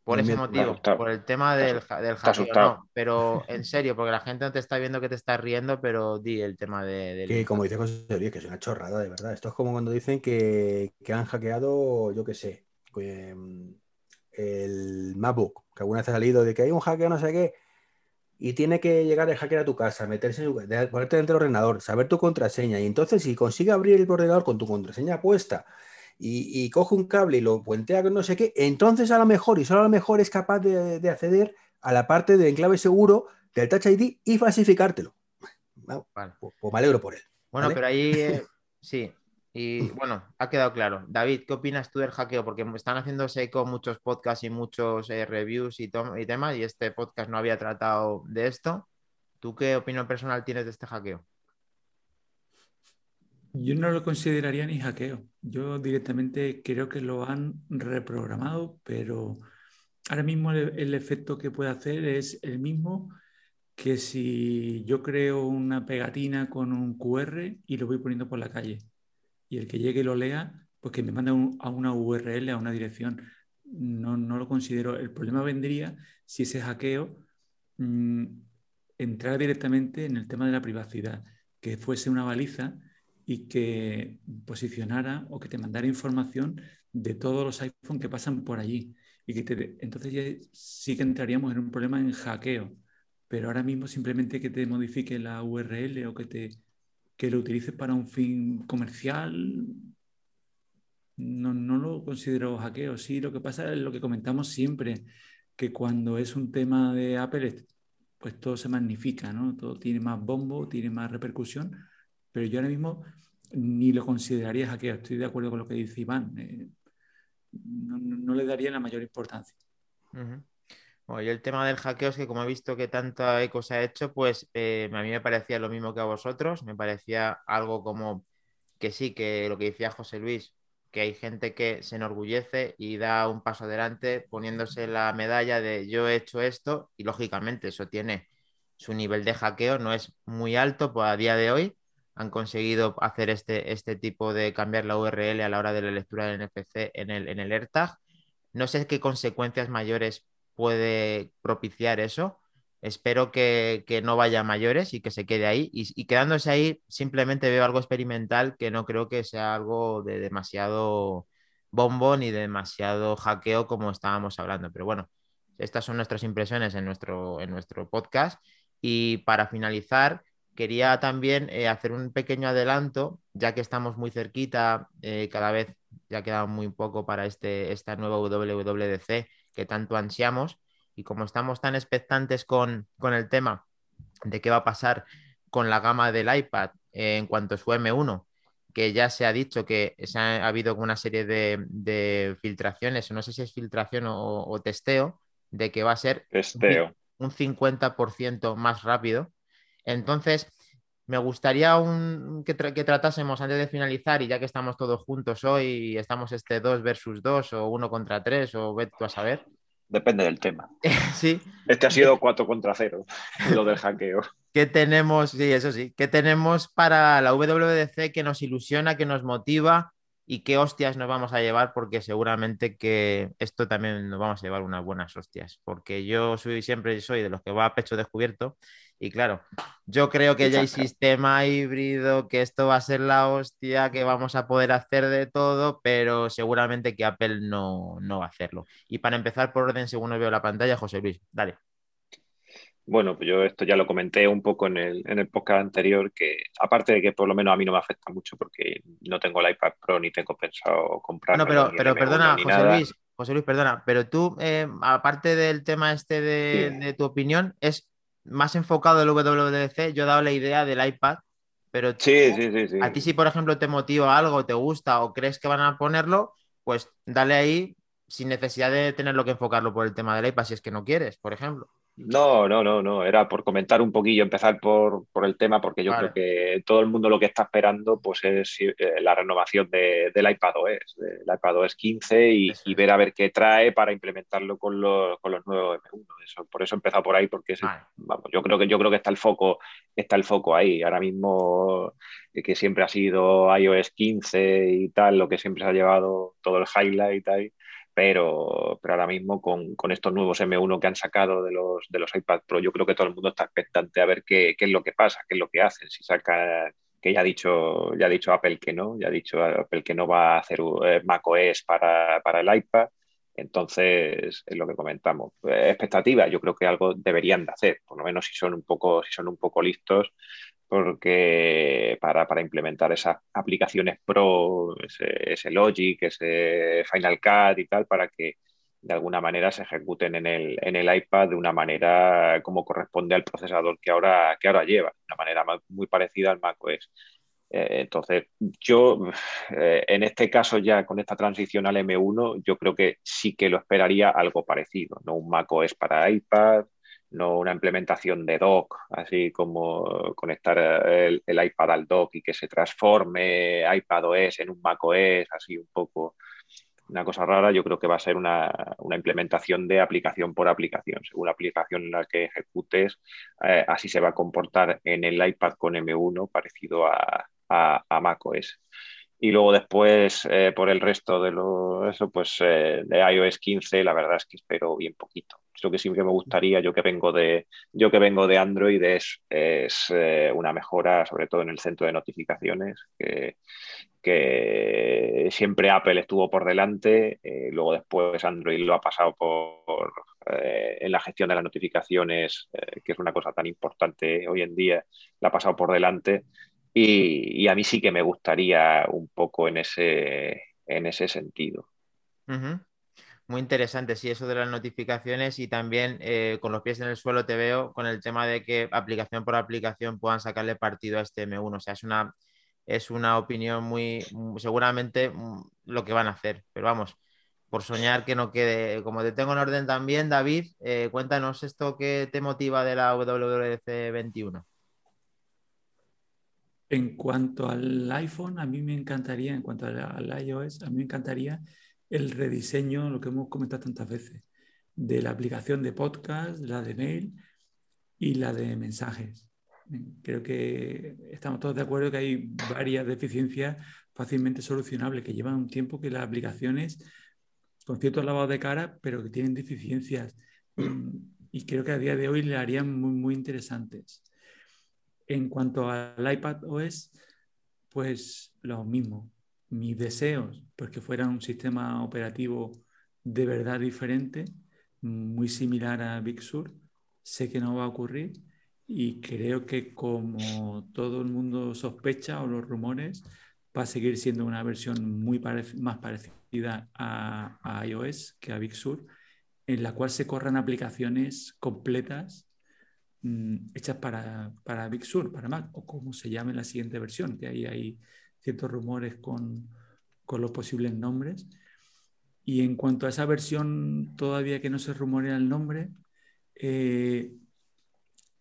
Por ese motivo, Está- por el tema del, del está hackeo, asustado. no, pero en serio, porque la gente no te está viendo que te estás riendo, pero di el tema de, del... Que como dice José Luis, que es una chorrada, de verdad. Esto es como cuando dicen que, que han hackeado, yo qué sé, mm, el MacBook, que alguna vez ha salido de que hay un hackeo, no sé qué, y tiene que llegar el hacker a tu casa, meterse, en ponerte dentro del ordenador, saber tu contraseña, y entonces si consigue abrir el ordenador con tu contraseña puesta y, y coge un cable y lo puentea con no sé qué, entonces a lo mejor, y solo a lo mejor es capaz de, de acceder a la parte de enclave seguro del Touch ID y falsificártelo. Bueno, Vale. pues, pues me alegro por él. Bueno, ¿vale? pero ahí eh, sí. Y bueno, ha quedado claro. David, ¿qué opinas tú del hackeo? Porque están haciéndose eco muchos podcasts y muchos eh, reviews y, temas, y este podcast no había tratado de esto. ¿Tú qué opinión personal tienes de este hackeo? Yo no lo consideraría ni hackeo. Yo directamente creo que lo han reprogramado, pero ahora mismo el efecto que puede hacer es el mismo que si yo creo una pegatina con un QR y lo voy poniendo por la calle. Y el que llegue y lo lea, pues que me manda a una URL, a una dirección. No, no lo considero. El problema vendría si ese hackeo mm, entrara directamente en el tema de la privacidad, que fuese una baliza y que posicionara o que te mandara información de todos los iPhone que pasan por allí. Y que entonces sí que entraríamos en un problema en hackeo. Pero ahora mismo simplemente que te modifique la URL o que, te, que lo utilices para un fin comercial, no, no lo considero hackeo. Sí, lo que pasa es lo que comentamos siempre, que cuando es un tema de Apple, pues todo se magnifica, ¿no? Todo tiene más bombo, tiene más repercusión, pero yo ahora mismo ni lo consideraría hackeo. Estoy de acuerdo con lo que dice Iván. Eh, no, le daría la mayor importancia. Bueno, y el tema del hackeo es que como he visto que tanta eco se ha hecho, pues eh, a mí me parecía lo mismo que a vosotros. Me parecía algo como que sí, que lo que decía José Luis, que hay gente que se enorgullece y da un paso adelante poniéndose la medalla de yo he hecho esto y lógicamente eso tiene su nivel de hackeo, no es muy alto pues, a día de hoy. Han conseguido hacer este, este tipo de cambiar la URL a la hora de la lectura del NFC en el, en el AirTag. No sé qué consecuencias mayores puede propiciar eso, Espero que, no vaya a mayores y que se quede ahí. Y, quedándose ahí, simplemente veo algo experimental que no creo que sea algo de demasiado bombo ni demasiado hackeo como estábamos hablando. Pero bueno, estas son nuestras impresiones en nuestro, en nuestro podcast. Y para finalizar, quería también eh, hacer un pequeño adelanto, ya que estamos muy cerquita, eh, cada vez ya queda muy poco para este, esta nueva WWDC que tanto ansiamos y como estamos tan expectantes con, el tema de qué va a pasar con la gama del iPad en cuanto a su M1, que ya se ha dicho que se ha, habido una serie de, filtraciones, no sé si es filtración o, testeo, de que va a ser un 50% más rápido. Entonces, me gustaría un, que, que, tratásemos antes de finalizar, y ya que estamos todos juntos hoy, y estamos este 2 versus 2 o 1 contra 3, o ve tú a saber, Depende del tema. [laughs] sí. Este ha sido 4 contra 0, lo del hackeo. [laughs] ¿Qué tenemos? Sí, eso sí. ¿Qué tenemos para la WWDC que nos ilusiona, que nos motiva y qué hostias nos vamos a llevar? Porque seguramente que esto también nos vamos a llevar unas buenas hostias. Porque yo soy siempre soy de los que va a pecho descubierto y claro, yo creo que ya hay sistema híbrido, que esto va a ser la hostia, que vamos a poder hacer de todo, pero seguramente que Apple no, va a hacerlo. Y para empezar por orden, según veo la pantalla, José Luis, dale. Bueno, pues yo esto ya lo comenté un poco en el, en el podcast anterior, que aparte de que por lo menos a mí no me afecta mucho porque no tengo el iPad Pro ni tengo pensado comprar. No, pero, pero perdona, José Luis, José Luis, perdona, pero tú, eh, aparte del tema este de, de tu opinión, es más enfocado el WWDC, yo he dado la idea del iPad, pero sí, sí, sí, sí, a ti si por ejemplo te motiva algo, te gusta o crees que van a ponerlo, pues dale ahí sin necesidad de tenerlo que enfocarlo por el tema del iPad si es que no quieres, por ejemplo. No, no, no, no. Era por comentar un poquillo, empezar por, el tema, porque yo creo que todo el mundo lo que está esperando pues es eh, la renovación de, del iPadOS, del iPadOS 15 y, y, ver a ver qué trae para implementarlo con los, con los nuevos M1. Eso, por eso he empezado por ahí, porque vamos, yo creo que yo creo que está el foco, está el foco ahí. Ahora mismo eh, que siempre ha sido iOS 15 y tal, lo que siempre se ha llevado todo el highlight ahí pero, pero ahora mismo con, estos nuevos M1 que han sacado de los, de los iPad Pro, yo creo que todo el mundo está expectante a ver qué, es lo que pasa, qué es lo que hacen, si saca que ya ha dicho, ya ha dicho Apple que no, ya ha dicho Apple que no va a hacer eh, macOS para, para el iPad, entonces, es lo que comentamos. Expectativa, yo creo que algo deberían de hacer, por lo menos si son un poco, si son un poco listos, porque para, implementar esas aplicaciones pro, ese, Logic, ese Final Cut y tal, para que de alguna manera se ejecuten en el, en el iPad de una manera como corresponde al procesador que ahora, que ahora lleva, de una manera muy parecida al macOS. Eh, entonces, yo eh, en este caso ya con esta transición al M1, yo creo que sí que lo esperaría algo parecido, no un macOS para iPad, no una implementación de dock, así como conectar el, iPad al dock y que se transforme iPadOS en un macOS, así un poco una cosa rara, yo creo que va a ser una, implementación de aplicación por aplicación. Según la aplicación en la que ejecutes, eh, así se va a comportar en el iPad con M1 parecido a, a, macOS. Y luego después, eh, por el resto de lo, eso, pues eh, de iOS 15, la verdad es que espero bien poquito lo que siempre me gustaría, yo que vengo de, yo que vengo de Android, es, es eh, una mejora, sobre todo en el centro de notificaciones, que, que siempre Apple estuvo por delante, eh, luego después Android lo ha pasado por, eh, en la gestión de las notificaciones, que es una cosa tan importante hoy en día, la ha pasado por delante. Y, a mí sí que me gustaría un poco en ese, en ese sentido. Muy interesante, sí, eso de las notificaciones y también eh, con los pies en el suelo te veo con el tema de que aplicación por aplicación puedan sacarle partido a este M1. O sea, es una, es una opinión muy, seguramente mm, lo que van a hacer. Pero vamos, por soñar que no quede, como te tengo en orden también, David, eh, cuéntanos esto que te motiva de la WWDC 21. En cuanto al iPhone, a mí me encantaría, en cuanto al iOS, a mí me encantaría el rediseño, lo que hemos comentado tantas veces, de la aplicación de podcast, la de mail y la de mensajes. Creo que estamos todos de acuerdo que hay varias deficiencias fácilmente solucionables, que llevan un tiempo que las aplicaciones, con ciertos lavados de cara, pero que tienen deficiencias. Y creo que a día de hoy le harían muy, muy interesantes. En cuanto al iPad OS, pues lo mismo mis deseos, pues que fuera un sistema operativo de verdad diferente, muy similar a Big Sur. Sé que no va a ocurrir y creo que como todo el mundo sospecha o los rumores, va a seguir siendo una versión muy más parecida a, iOS que a Big Sur, en la cual se corran aplicaciones completas mm, hechas para, para Big Sur, para Mac, o como se llame la siguiente versión, que ahí hay ciertos rumores con, los posibles nombres. Y en cuanto a esa versión, todavía que no se rumorea el nombre, eh,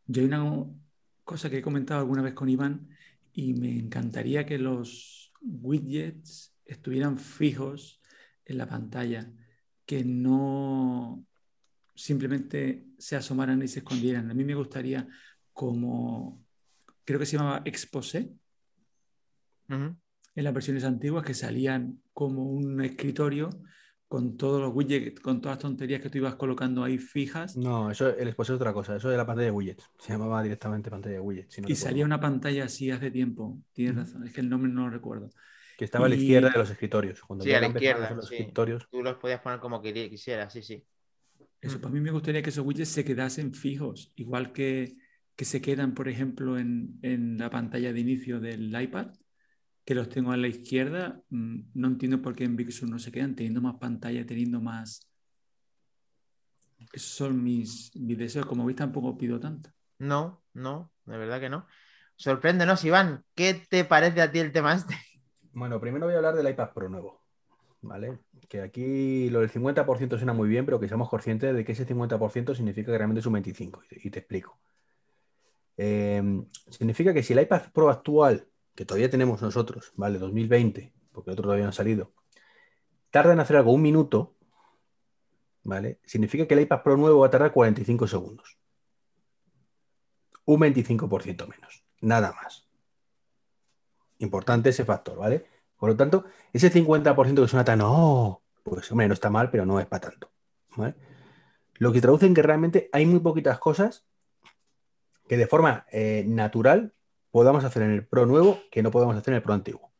yo hay una cosa que he comentado alguna vez con Iván y me encantaría que los widgets estuvieran fijos en la pantalla, que no simplemente se asomaran y se escondieran. A mí me gustaría como, creo que se llamaba Exposé, en las versiones antiguas que salían como un escritorio con todos los widgets, con todas las tonterías que tú ibas colocando ahí fijas. No, eso el exposé es otra cosa, eso de la pantalla de widgets. Se llamaba directamente pantalla de widgets. y salía una pantalla así hace tiempo, tienes razón, es que el nombre no lo recuerdo. Que estaba a la izquierda de los escritorios. sí, a la izquierda. Los escritorios. Tú los podías poner como quisieras, sí, sí. Eso, para mí me gustaría que esos widgets se quedasen fijos, igual que, que se quedan, por ejemplo, en, en la pantalla de inicio del iPad que los tengo a la izquierda, mm, no entiendo por qué en Big Sur no se quedan teniendo más pantalla, teniendo más... Esos son mis, mis deseos. Como veis, tampoco pido tanto. No, no, de verdad que no. Sorpréndenos, Iván. ¿Qué te parece a ti el tema este? [laughs] Bueno, primero voy a hablar del iPad Pro nuevo. ¿Vale? Que aquí lo del 50% suena muy bien, pero que seamos conscientes de que ese 50% significa que realmente es un 25%. Y te, explico. Eh, significa que si el iPad Pro actual que todavía tenemos nosotros, ¿vale? 2020, porque el otro todavía no ha salido, tarda en hacer algo un minuto, ¿vale? Significa que el iPad Pro nuevo va a tardar 45 segundos. Un 25% menos, nada más. Importante ese factor, ¿vale? Por lo tanto, ese 50% que suena tan, oh, pues hombre, no está mal, pero no es para tanto. ¿vale? Lo que traduce en que realmente hay muy poquitas cosas que de forma eh, natural podamos hacer en el Pro nuevo que no podemos hacer en el Pro antiguo.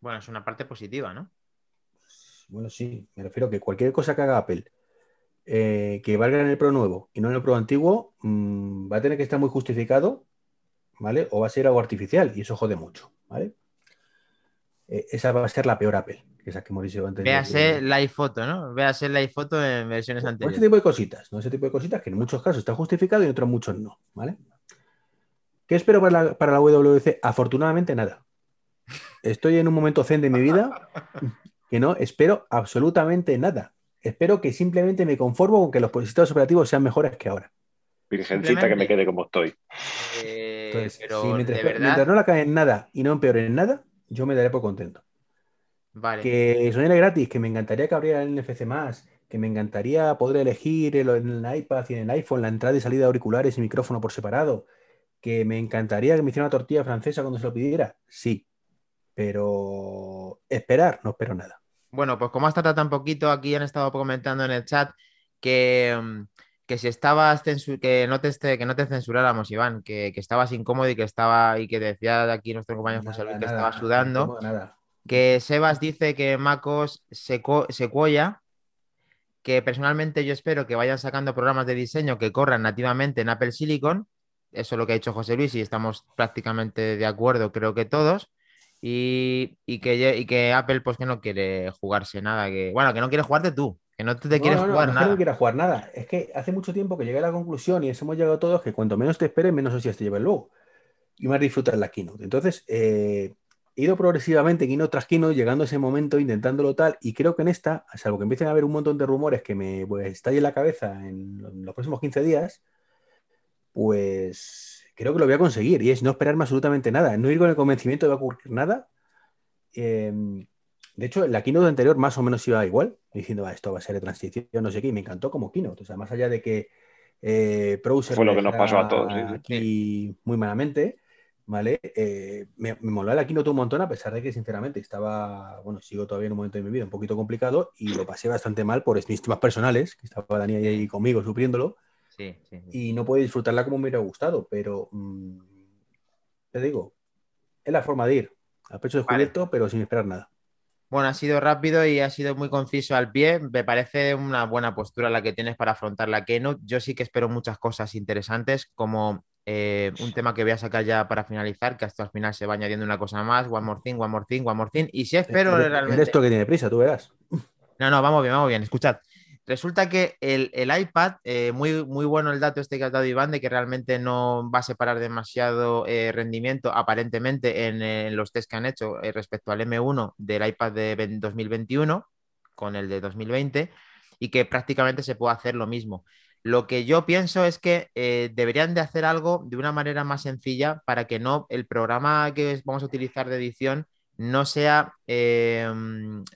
Bueno, es una parte positiva, ¿no? Bueno, sí, me refiero a que cualquier cosa que haga Apple eh, que valga en el Pro nuevo y no en el Pro antiguo, mm, va a tener que estar muy justificado, ¿vale? O va a ser algo artificial y eso jode mucho, ¿vale? Eh, esa va a ser la peor Apple, esa que hemos dicho antes. Véase la iPhoto, ¿no? Véase la iPhoto en versiones anteriores. ese tipo de cositas, ¿no? Ese tipo de cositas que en muchos casos está justificado y en otros muchos no, ¿vale? ¿Qué espero para la, para WWDC? Afortunadamente nada. Estoy en un momento zen de mi vida que no espero absolutamente nada. Espero que simplemente me conformo con que los sistemas operativos sean mejores que ahora. Virgencita que me quede como estoy. Eh, Entonces, mientras, no la caen en nada y no empeoren en nada, yo me daré por contento. Vale. Que sonara gratis, que me encantaría que abriera el NFC más, que me encantaría poder elegir en el iPad y en el iPhone la entrada y salida de auriculares y micrófono por separado, ¿Que me encantaría que me hiciera una tortilla francesa cuando se lo pidiera? Sí. Pero esperar, no espero nada. Bueno, pues como has tratado tan poquito, aquí han estado comentando en el chat que, mm, que si estabas que no te que no te censuráramos, Iván, que, estabas incómodo y que estaba y que decía aquí nuestro compañero José Luis que estaba sudando. Que Sebas dice que Macos se, se que personalmente yo espero que vayan sacando programas de diseño que corran nativamente en Apple Silicon eso es lo que ha dicho José Luis y estamos prácticamente de acuerdo, creo que todos. Y, que, que Apple, pues que no quiere jugarse nada, que bueno, que no quiere jugarte tú, Que no te quieres jugar no, nada. no quiero jugar nada. Es que hace mucho tiempo que llegué a la conclusión y eso hemos llegado todos que cuanto menos te esperes, menos hostias te lleva luego. Y más disfrutar la keynote. Entonces, eh, he ido progresivamente keynote tras keynote, llegando a ese momento, intentándolo tal. Y creo que en esta, salvo que empiecen a haber un montón de rumores que me pues, estallen la cabeza en los próximos 15 días, pues creo que lo voy a conseguir. Y es no esperarme absolutamente nada, no ir con el convencimiento de que va a ocurrir nada. Em, de hecho, la keynote anterior más o menos iba igual, diciendo, esto va a ser de transición, no sé qué, y me encantó como keynote. O sea, más allá de que eh, Fue lo que nos pasó a todos. Aquí muy malamente, ¿vale? Eh, me, me, moló la keynote un montón, a pesar de que, sinceramente, estaba, bueno, sigo todavía en un momento de mi vida un poquito complicado y lo pasé bastante mal por mis temas personales, que estaba Dani ahí conmigo sufriéndolo. Sí, sí, y no pude disfrutarla como me hubiera gustado, pero mmm, te digo, es la forma de ir, al pecho descubierto, vale. pero sin esperar nada. Bueno, ha sido rápido y ha sido muy conciso al pie. Me parece una buena postura la que tienes para afrontar la Keynote. Yo sí que espero muchas cosas interesantes, como eh, un tema que voy a sacar ya para finalizar, que hasta al final se va añadiendo una cosa más, one more thing, one more thing, one more thing. Y sí espero ¿Eres, realmente... esto que tiene prisa, tú verás. No, no, vamos bien, vamos bien. Escuchad. Resulta que el, iPad, eh, muy, muy bueno el dato este que has dado Iván, de que realmente no va a separar demasiado eh, rendimiento aparentemente en, los test que han hecho eh, respecto al M1 del iPad de 2021 con el de 2020 y que prácticamente se puede hacer lo mismo. Lo que yo pienso es que deberían de hacer algo de una manera más sencilla para que no el programa que vamos a utilizar de edición no sea eh,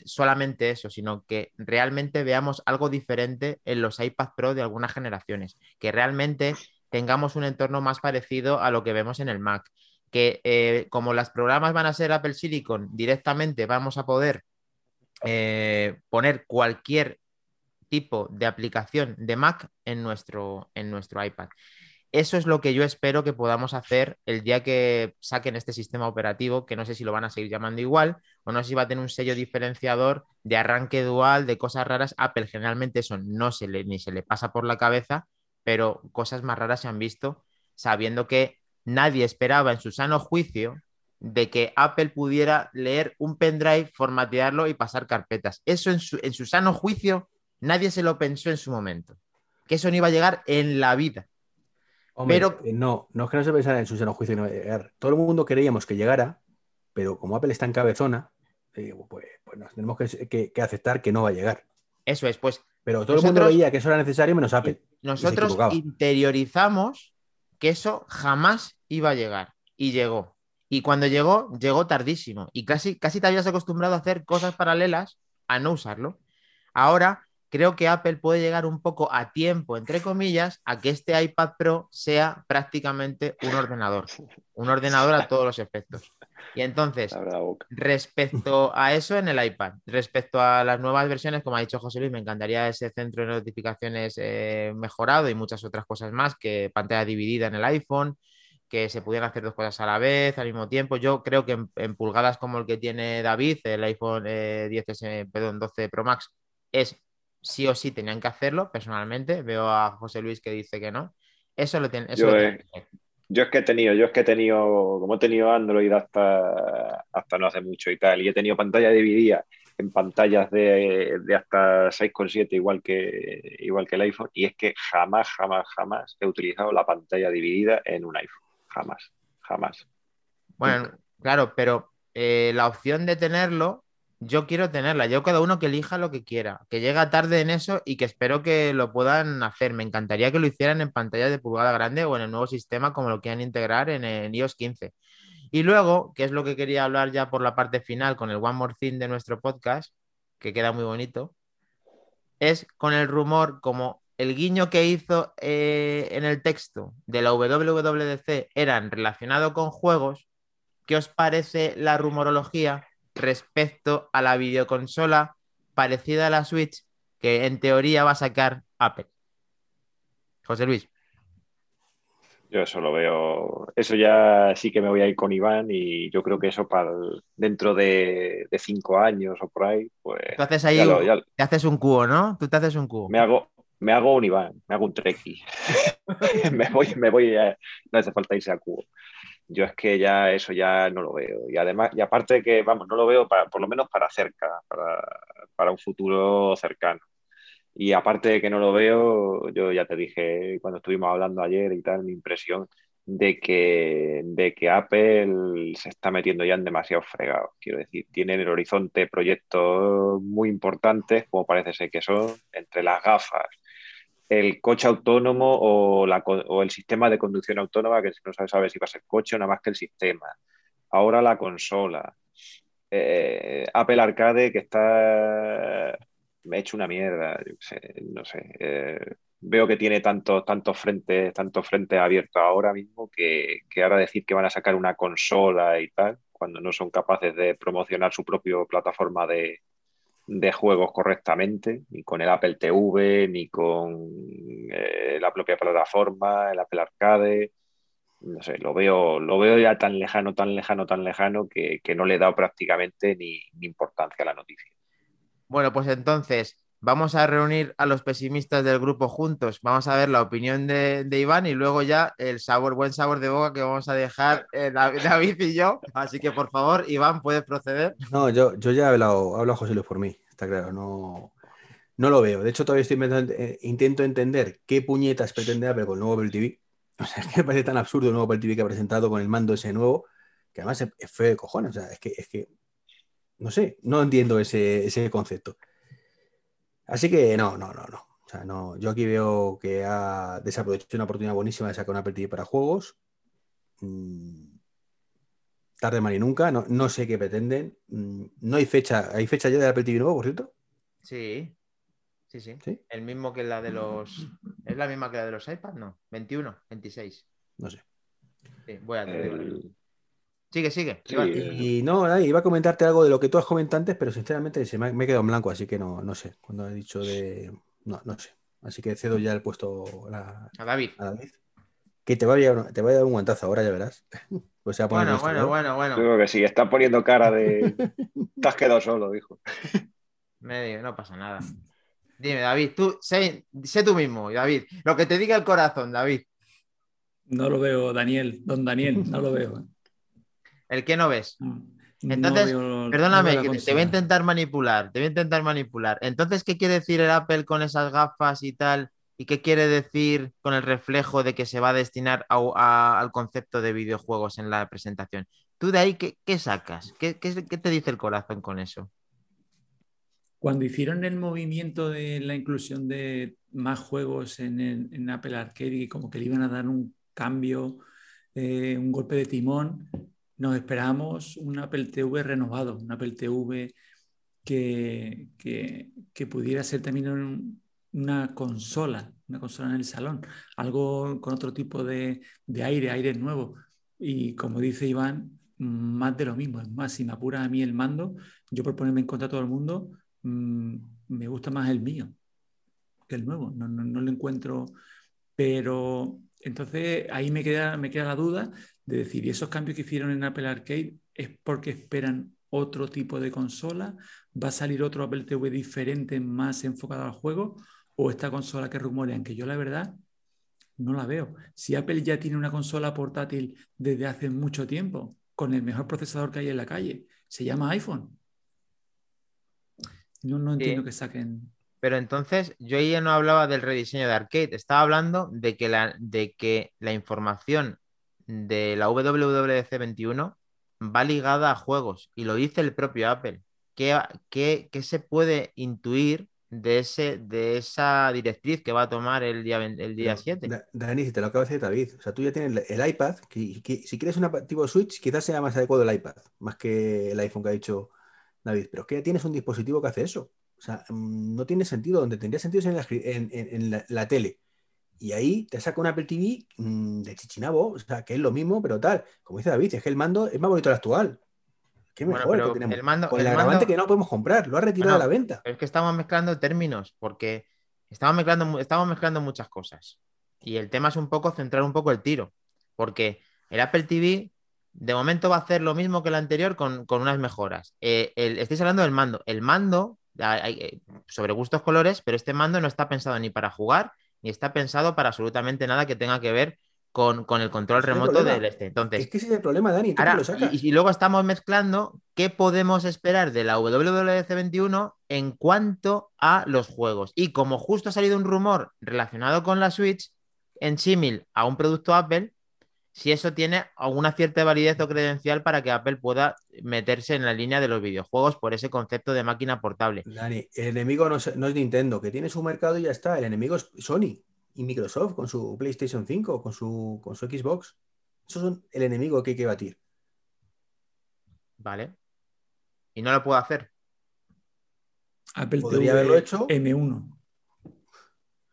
solamente eso, sino que realmente veamos algo diferente en los iPad Pro de algunas generaciones, que realmente tengamos un entorno más parecido a lo que vemos en el Mac, que eh, como los programas van a ser Apple Silicon, directamente vamos a poder eh, poner cualquier tipo de aplicación de Mac en nuestro, en nuestro iPad. Eso es lo que yo espero que podamos hacer el día que saquen este sistema operativo, que no sé si lo van a seguir llamando igual o no sé si va a tener un sello diferenciador de arranque dual, de cosas raras. Apple generalmente eso no se le, ni se le pasa por la cabeza, pero cosas más raras se han visto sabiendo que nadie esperaba en su sano juicio de que Apple pudiera leer un pendrive, formatearlo y pasar carpetas. Eso en su, en su sano juicio nadie se lo pensó en su momento. Que eso no iba a llegar en la vida. Hombre, pero no, no es que no se pensara en su seno juicio no llegar. Todo el mundo queríamos que llegara, pero como Apple está en cabezona, eh, pues, pues, nos tenemos que, que, que, aceptar que no va a llegar. Eso es, pues. Pero todo nosotros, el mundo veía que eso era necesario menos Apple. Nosotros interiorizamos que eso jamás iba a llegar. Y llegó. Y cuando llegó, llegó tardísimo. Y casi, casi te habías acostumbrado a hacer cosas paralelas a no usarlo. Ahora creo que Apple puede llegar un poco a tiempo, entre comillas, a que este iPad Pro sea prácticamente un ordenador. Un ordenador a [laughs] todos los efectos. Y entonces, respecto [laughs] a eso en el iPad, respecto a las nuevas versiones, como ha dicho José Luis, me encantaría ese centro de notificaciones eh, mejorado y muchas otras cosas más, que pantalla dividida en el iPhone, que se pudieran hacer dos cosas a la vez, al mismo tiempo. Yo creo que en, en pulgadas como el que tiene David, el iPhone eh, 10S, perdón, 12 Pro Max, es sí o sí tenían que hacerlo, personalmente. Veo a José Luis que dice que no. Eso lo tiene. Yo, eh, yo, es que he tenido, yo es que he tenido, como he tenido Android hasta, hasta no hace mucho y tal, y he tenido pantalla dividida en pantallas de, de hasta 6,7 igual que, igual que el iPhone, y es que jamás, jamás, jamás he utilizado la pantalla dividida en un iPhone. Jamás, jamás. Bueno, claro, pero eh, la opción de tenerlo yo quiero tenerla. Yo cada uno que elija lo que quiera, que llega tarde en eso y que espero que lo puedan hacer. Me encantaría que lo hicieran en pantalla de pulgada grande o en el nuevo sistema como lo quieran integrar en el iOS 15. Y luego, que es lo que quería hablar ya por la parte final con el One More Thing de nuestro podcast, que queda muy bonito, es con el rumor como el guiño que hizo eh, en el texto de la WWDC eran relacionado con juegos. ¿Qué os parece la rumorología respecto a la videoconsola parecida a la Switch que en teoría va a sacar Apple. José Luis. Yo eso lo veo, eso ya sí que me voy a ir con Iván y yo creo que eso para el, dentro de, de, cinco años o por ahí, pues... Tú haces ahí, ya lo, ya... te haces un cubo, ¿no? Tú te haces un cubo. Me hago, me hago un Iván, me hago un treki. [laughs] [laughs] me voy, me voy, a, no hace falta irse a cubo yo es que ya eso ya no lo veo. Y además, y aparte que, vamos, no lo veo para, por lo menos para cerca, para, para un futuro cercano. Y aparte de que no lo veo, yo ya te dije cuando estuvimos hablando ayer y tal, mi impresión de que, de que Apple se está metiendo ya en demasiado fregado. Quiero decir, tiene en el horizonte proyectos muy importantes, como parece ser que son, entre las gafas, el coche autónomo o, la, o el sistema de conducción autónoma, que no se sabe si va a ser coche o nada más que el sistema. Ahora la consola. Eh, Apple Arcade, que está hecho una mierda, no sé. Eh, veo que tiene tantos, tantos frentes, tantos frentes abiertos ahora mismo que, ahora decir que van a sacar una consola y tal, cuando no son capaces de promocionar su propia plataforma de, juegos correctamente, ni con el Apple TV, ni con eh, la propia plataforma, el Apple Arcade. No sé, lo veo, lo veo ya tan lejano, tan lejano, tan lejano que, no le he dado prácticamente ni importancia a la noticia. Bueno, pues entonces vamos a reunir a los pesimistas del grupo juntos. Vamos a ver la opinión de, Iván y luego ya el sabor, buen sabor de boca que vamos a dejar eh, David y yo. Así que por favor, Iván, puedes proceder. No, yo, yo ya he hablado, hablado José Luis por mí, está claro, no, no lo veo. De hecho, todavía estoy eh, intento entender qué puñetas pretende Apple con el nuevo Apple TV. [laughs] O sea, es que me parece tan absurdo el nuevo Apple TV que ha presentado con el mando ese nuevo, que además es, es feo de cojones. O sea, es que, es que no sé, no entiendo ese, concepto. Así que no, no, no, no. O sea, no. Yo aquí veo que ha desaprovechado una oportunidad buenísima de sacar una Apple para juegos. Mm, tarde mal y nunca. No, sé qué pretenden. Mm, no hay fecha. ¿Hay fecha ya de Apple TV nuevo, por cierto? Sí. Sí, sí. El mismo que la de los. ¿Es la misma que la de los iPads? No. 21, 26. No sé. Sí, voy a tener. Sigue, sigue. y no, iba a comentarte algo de lo que tú has comentado antes, pero sinceramente se me, he quedado en blanco, así que no, no sé. Cuando he dicho de. No, no sé. Así que cedo ya el puesto a David. Que te va, a, te va a dar un guantazo ahora, ya verás. [laughs] Pues bueno, bueno, bueno, bueno. Creo que sí, está poniendo cara de. [laughs] te has quedado solo, hijo. Medio, no pasa nada. Dime, David, tú sé, sé tú mismo, David. Lo que te diga el corazón, David. No lo veo, Daniel, don Daniel, no lo veo. ¿El que no ves? Entonces, perdóname, te voy a intentar manipular, te voy a intentar manipular. Entonces, ¿qué quiere decir el Apple con esas gafas y tal? ¿Y qué quiere decir con el reflejo de que se va a destinar al concepto de videojuegos en la presentación? ¿Tú de ahí qué, sacas? ¿Qué, te dice el corazón con eso? Cuando hicieron el movimiento de la inclusión de más juegos en, Apple Arcade y como que le iban a dar un cambio, eh, un golpe de timón, nos esperamos un Apple TV renovado, un Apple TV que, que, pudiera ser también una consola, una consola en el salón, algo con otro tipo de, aire, aire nuevo. Y como dice Iván, más de lo mismo. Es más, si me apura a mí el mando, yo por ponerme en contra todo el mundo, mm, me gusta más el mío que el nuevo. No, no, no lo encuentro. Pero entonces ahí me queda, me queda la duda de decir, ¿y esos cambios que hicieron en Apple Arcade es porque esperan otro tipo de consola? ¿Va a salir otro Apple TV diferente, más enfocado al juego? ¿O esta consola que rumorean? Que yo la verdad no la veo. Si Apple ya tiene una consola portátil desde hace mucho tiempo, con el mejor procesador que hay en la calle, se llama iPhone. No, no entiendo que saquen. Pero entonces yo ya no hablaba del rediseño de arcade, estaba hablando de que la, de que la información de la WWDC 21 va ligada a juegos y lo dice el propio Apple. ¿Qué, qué, se puede intuir de, ese, de esa directriz que va a tomar el día, el día 7? Dani, si te lo acaba de decir David, o sea, tú ya tienes el, iPad, que, si quieres un tipo Switch, quizás sea más adecuado el iPad, más que el iPhone que ha dicho David, pero es que ya tienes un dispositivo que hace eso. O sea, mm, no tiene sentido, donde tendría sentido es en la tele. Y ahí te saca un Apple TV mm, de chichinabo, o sea, que es lo mismo, pero tal. Como dice David, es que el mando es más bonito el actual. Qué mejor que tenemos. El mando, Con el, agravante que no podemos comprar, lo ha retirado de la venta. es que estamos mezclando términos, porque estamos mezclando, estamos mezclando muchas cosas. Y el tema es un poco centrar un poco el tiro, porque el Apple TV de momento va a hacer lo mismo que el anterior con, unas mejoras. Eh, estáis hablando del mando. El mando, hay, eh, sobre gustos colores, pero este mando no está pensado ni para jugar y está pensado para absolutamente nada que tenga que ver con, con el control es el remoto problema. del este. Entonces, Es que ese es el problema, Dani. ¿Tú Ahora, lo sacas? y, y luego estamos mezclando qué podemos esperar de la WWDC 21 en cuanto a los juegos. Y como justo ha salido un rumor relacionado con la Switch, en símil a un producto Apple, si eso tiene alguna cierta validez o credencial para que Apple pueda meterse en la línea de los videojuegos por ese concepto de máquina portable. Dani, el enemigo no es, no es Nintendo, que tiene su mercado y ya está. El enemigo es Sony y Microsoft con su PlayStation 5, con su, con su Xbox. Esos son el enemigo que hay que batir. ¿Vale? Y no lo puedo hacer. Apple Podría TV haberlo hecho. M1.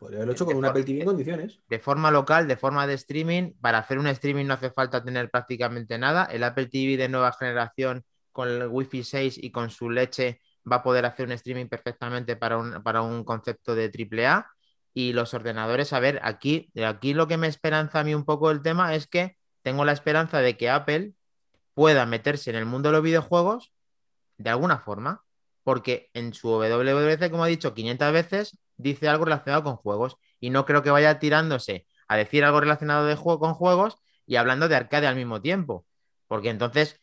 Podría haberlo hecho con un Apple TV en condiciones. de forma local, de forma de streaming. Para hacer un streaming no hace falta tener prácticamente nada. El Apple TV de nueva generación con el Wi-Fi 6 y con su leche va a poder hacer un streaming perfectamente para un, para un concepto de AAA. Y los ordenadores, a ver, aquí, aquí lo que me esperanza a mí un poco el tema es que tengo la esperanza de que Apple pueda meterse en el mundo de los videojuegos de alguna forma, porque en su WWDC, como he dicho 500 veces, dice algo relacionado con juegos y no creo que vaya tirándose a decir algo relacionado de juego con juegos y hablando de arcade al mismo tiempo, porque entonces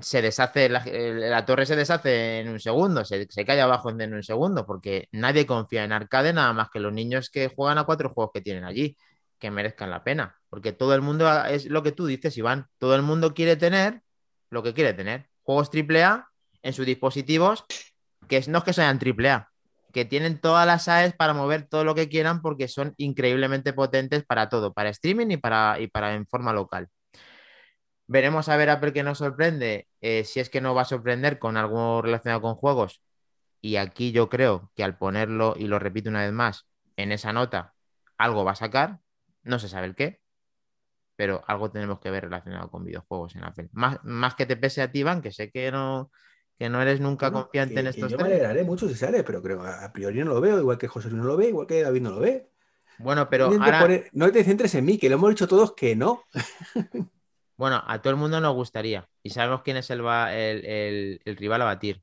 se deshace, la, torre se deshace en un segundo, se, se, cae abajo en un segundo, porque nadie confía en arcade nada más que los niños que juegan a cuatro juegos que tienen allí, que merezcan la pena, porque todo el mundo es lo que tú dices, Iván, todo el mundo quiere tener lo que quiere tener, juegos AAA en sus dispositivos, que no es que sean AAA, que tienen todas las AES para mover todo lo que quieran porque son increíblemente potentes para todo, para streaming y para, y para en forma local. Veremos a ver Apple qué nos sorprende, eh, si es que no va a sorprender con algo relacionado con juegos. Y aquí yo creo que al ponerlo, y lo repito una vez más, en esa nota, algo va a sacar, no se sabe el qué, pero algo tenemos que ver relacionado con videojuegos en Apple. Más, más que te pese a ti, Iván, que sé que no, que no eres nunca Bueno, confiante que- en que estos Yo me alegraré mucho si sale, pero creo a priori no lo veo, igual que José Luis no lo ve, igual que David no lo ve. Bueno, pero No, ahora, poner- no te centres en mí, que lo hemos dicho todos que no. [laughs] bueno, a todo el mundo nos gustaría y sabemos quién es el, va- el- el- el rival a batir.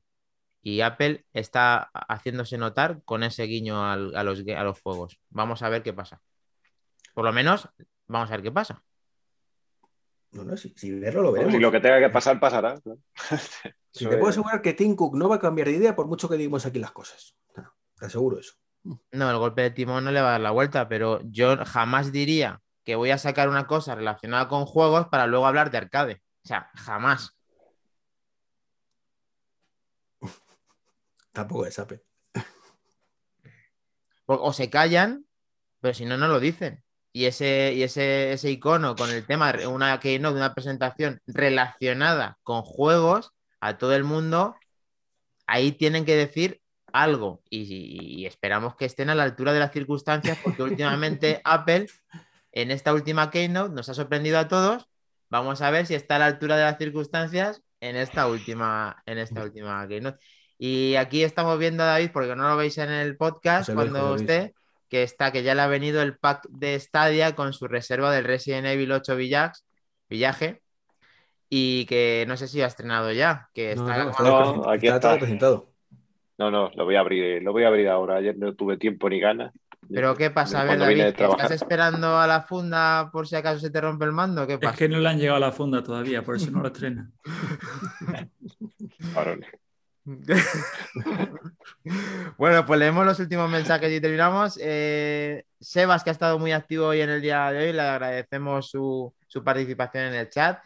Y Apple está haciéndose notar con ese guiño al- a, los, a los juegos. Vamos a ver qué pasa. Por lo menos, vamos a ver qué pasa. No, no, si, si verlo lo Bueno, veremos. si lo que tenga que pasar, pasará. [laughs] Te puedo asegurar que Tim Cook no va a cambiar de idea por mucho que digamos aquí las cosas. No, te aseguro eso. No, el golpe de timón no le va a dar la vuelta, pero yo jamás diría que voy a sacar una cosa relacionada con juegos para luego hablar de arcade. O sea, jamás. [laughs] Tampoco es Apple. O, se callan, pero si no, no lo dicen. Y ese, y ese, ese icono con el tema, de una keynote, de una presentación relacionada con juegos a todo el mundo, ahí tienen que decir algo. Y, y- y esperamos que estén a la altura de las circunstancias, porque últimamente [laughs] Apple, en esta última keynote, nos ha sorprendido a todos. Vamos a ver si está a la altura de las circunstancias en esta última, en esta última keynote. Y aquí estamos viendo a David, porque no lo veis en el podcast cuando esté, que está, que ya le ha venido el pack de Stadia con su reserva del Resident Evil 8 Villax, Villaje, y que no sé si ha estrenado ya, que No, está, no, está, No, presentado, aquí está todo está. presentado. No, no, lo voy a abrir, lo voy a abrir ahora. Ayer no tuve tiempo ni ganas. Pero ¿qué pasa? A ver, David. ¿estás esperando a la funda por si acaso se te rompe el mando? ¿Qué Es pasa? que no le han llegado a la funda todavía, por eso no lo estrena. [laughs] [laughs] Bueno, pues leemos los últimos mensajes y terminamos. Eh, Sebas, que ha estado muy activo hoy en el día de hoy, le agradecemos su, su participación en el chat,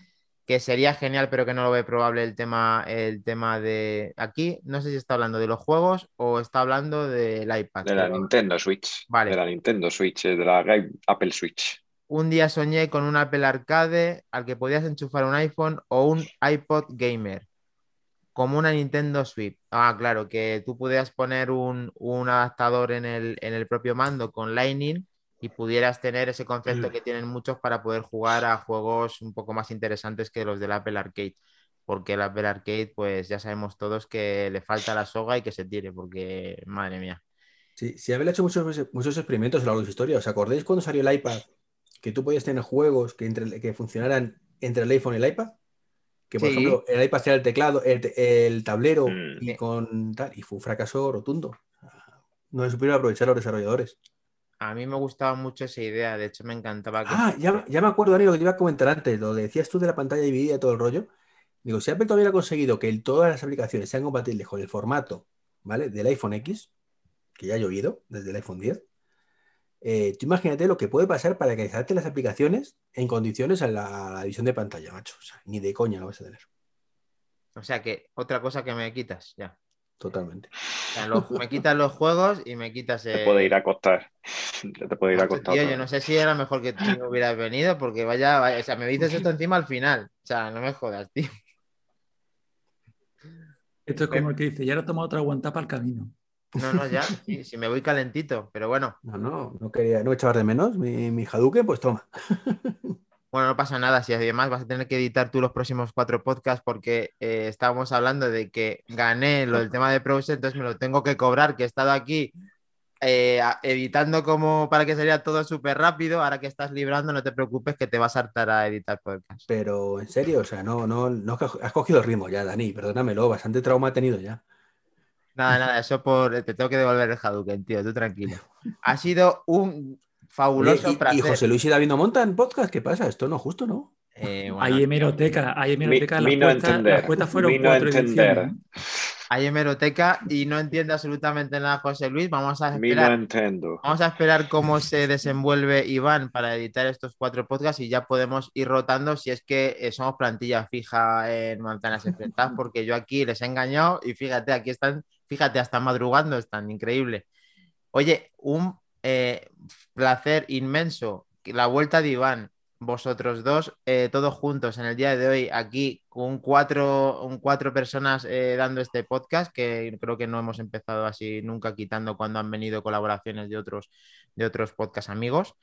que sería genial, pero que no lo ve probable el tema, el tema de aquí. No sé si está hablando de los juegos o está hablando del iPad. De la Nintendo Switch. Vale. De la Nintendo Switch, eh, de la Apple Switch. Un día soñé con un Apple Arcade al que podías enchufar un iPhone o un iPod Gamer, como una Nintendo Switch. Ah, claro, que tú pudieras poner un, un adaptador en el, en el propio mando con Lightning y pudieras tener ese concepto que tienen muchos para poder jugar a juegos un poco más interesantes que los del Apple Arcade. Porque el Apple Arcade, pues ya sabemos todos que le falta la soga y que se tire, porque madre mía. Sí, sí, Apple ha hecho muchos, muchos experimentos a lo largo de su historia. ¿Os acordáis cuando salió el iPad? Que tú podías tener juegos que, entre, que funcionaran entre el iPhone y el iPad. Que por Sí. ejemplo, el iPad era el teclado, el, el tablero Mm. y con tal. Y fue un fracaso rotundo. No se supieron aprovechar los desarrolladores. A mí me gustaba mucho esa idea, de hecho me encantaba que... Ah, ya, ya me acuerdo, Dani, lo que te iba a comentar antes, lo decías tú de la pantalla dividida y todo el rollo. Digo, si Apple todavía ha conseguido que el- todas las aplicaciones sean compatibles con el formato, ¿vale? Del iPhone X, que ya ha llovido desde el iPhone 10, eh, tú imagínate lo que puede pasar para que las aplicaciones en condiciones a la, a la de pantalla, macho. O sea, ni de coña lo vas a tener. O sea que otra cosa que me quitas, ya. Totalmente. O sea, lo- me quitas los juegos y me quitas... Te eh, puede ir a acostar. Te puede ir a Macho, acostar. tío, otra yo no sé si era mejor que tú hubieras venido, porque vaya, vaya, o sea, me dices esto encima al final. O sea, no me jodas, tío. Esto es como el que dice, ya ahora toma otra guantapa al camino. No, no, ya, [laughs] sí, si me voy calentito, pero bueno, No, no, no quería, no echaba de menos mi, mi Hadouken, pues toma. [laughs] bueno, no pasa nada. Si además vas a tener que editar tú los próximos cuatro podcasts, porque eh, estábamos hablando de que gané lo del tema de Browser, entonces me lo tengo que cobrar, que he estado aquí eh, editando como para que sería todo súper rápido. Ahora que estás librando, no te preocupes que te vas a hartar a editar podcasts. Pero en serio, o sea, no, no, no has cogido el ritmo ya, Dani, perdónamelo, bastante trauma he tenido ya. Nada, nada, eso por. Te tengo que devolver el Hadouken, tío, tú tranquilo. Ha sido un fabuloso y, y. José Luis y David no montan podcast, ¿qué pasa? Esto no es justo, ¿no? Eh, bueno, Hay hemeroteca, hay hemeroteca. Mi- las, no cuentas, entender, las cuentas fueron mi no cuatro ediciones. ¿eh? hay hemeroteca y no entiende absolutamente nada José Luis. Vamos a no esperar. entiendo. Vamos a esperar cómo se desenvuelve Iván para editar estos cuatro podcasts y ya podemos ir rotando si es que eh, somos plantilla fija en Manzanas Enfrentadas, porque yo aquí les he engañado y fíjate, aquí están, fíjate, hasta madrugando, están increíble. Oye, un eh, placer inmenso, la vuelta de Iván, vosotros dos, eh, todos juntos en el día de hoy, aquí con cuatro, un cuatro personas eh, dando este podcast, que creo que no hemos empezado así nunca, quitando cuando han venido colaboraciones de otros, de otros podcast amigos.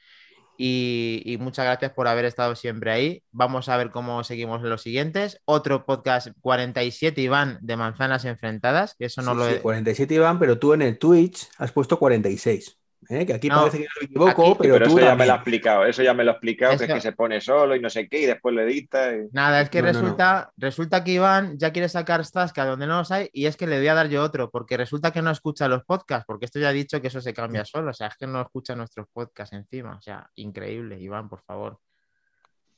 Y, y muchas gracias por haber estado siempre ahí. Vamos a ver cómo seguimos en los siguientes. Otro podcast 47, Iván, de Manzanas Enfrentadas, que eso no Sí, lo sí, he... 47 Iván, pero tú en el Twitch has puesto 46. ¿Eh? Que aquí No, parece que me equivoco, aquí- pero, pero tú eso ya me lo ha explicado. Eso ya me lo ha explicado, que es que se pone solo y no sé qué, y después lo edita. y- Nada, es que No, no, no. resulta, resulta que Iván ya quiere sacar Staska donde no los hay y es que le voy a dar yo otro, porque resulta que no escucha los podcasts, porque esto ya ha dicho que eso se cambia solo, o sea, es que no escucha nuestros podcasts encima, o sea, increíble, Iván, por favor.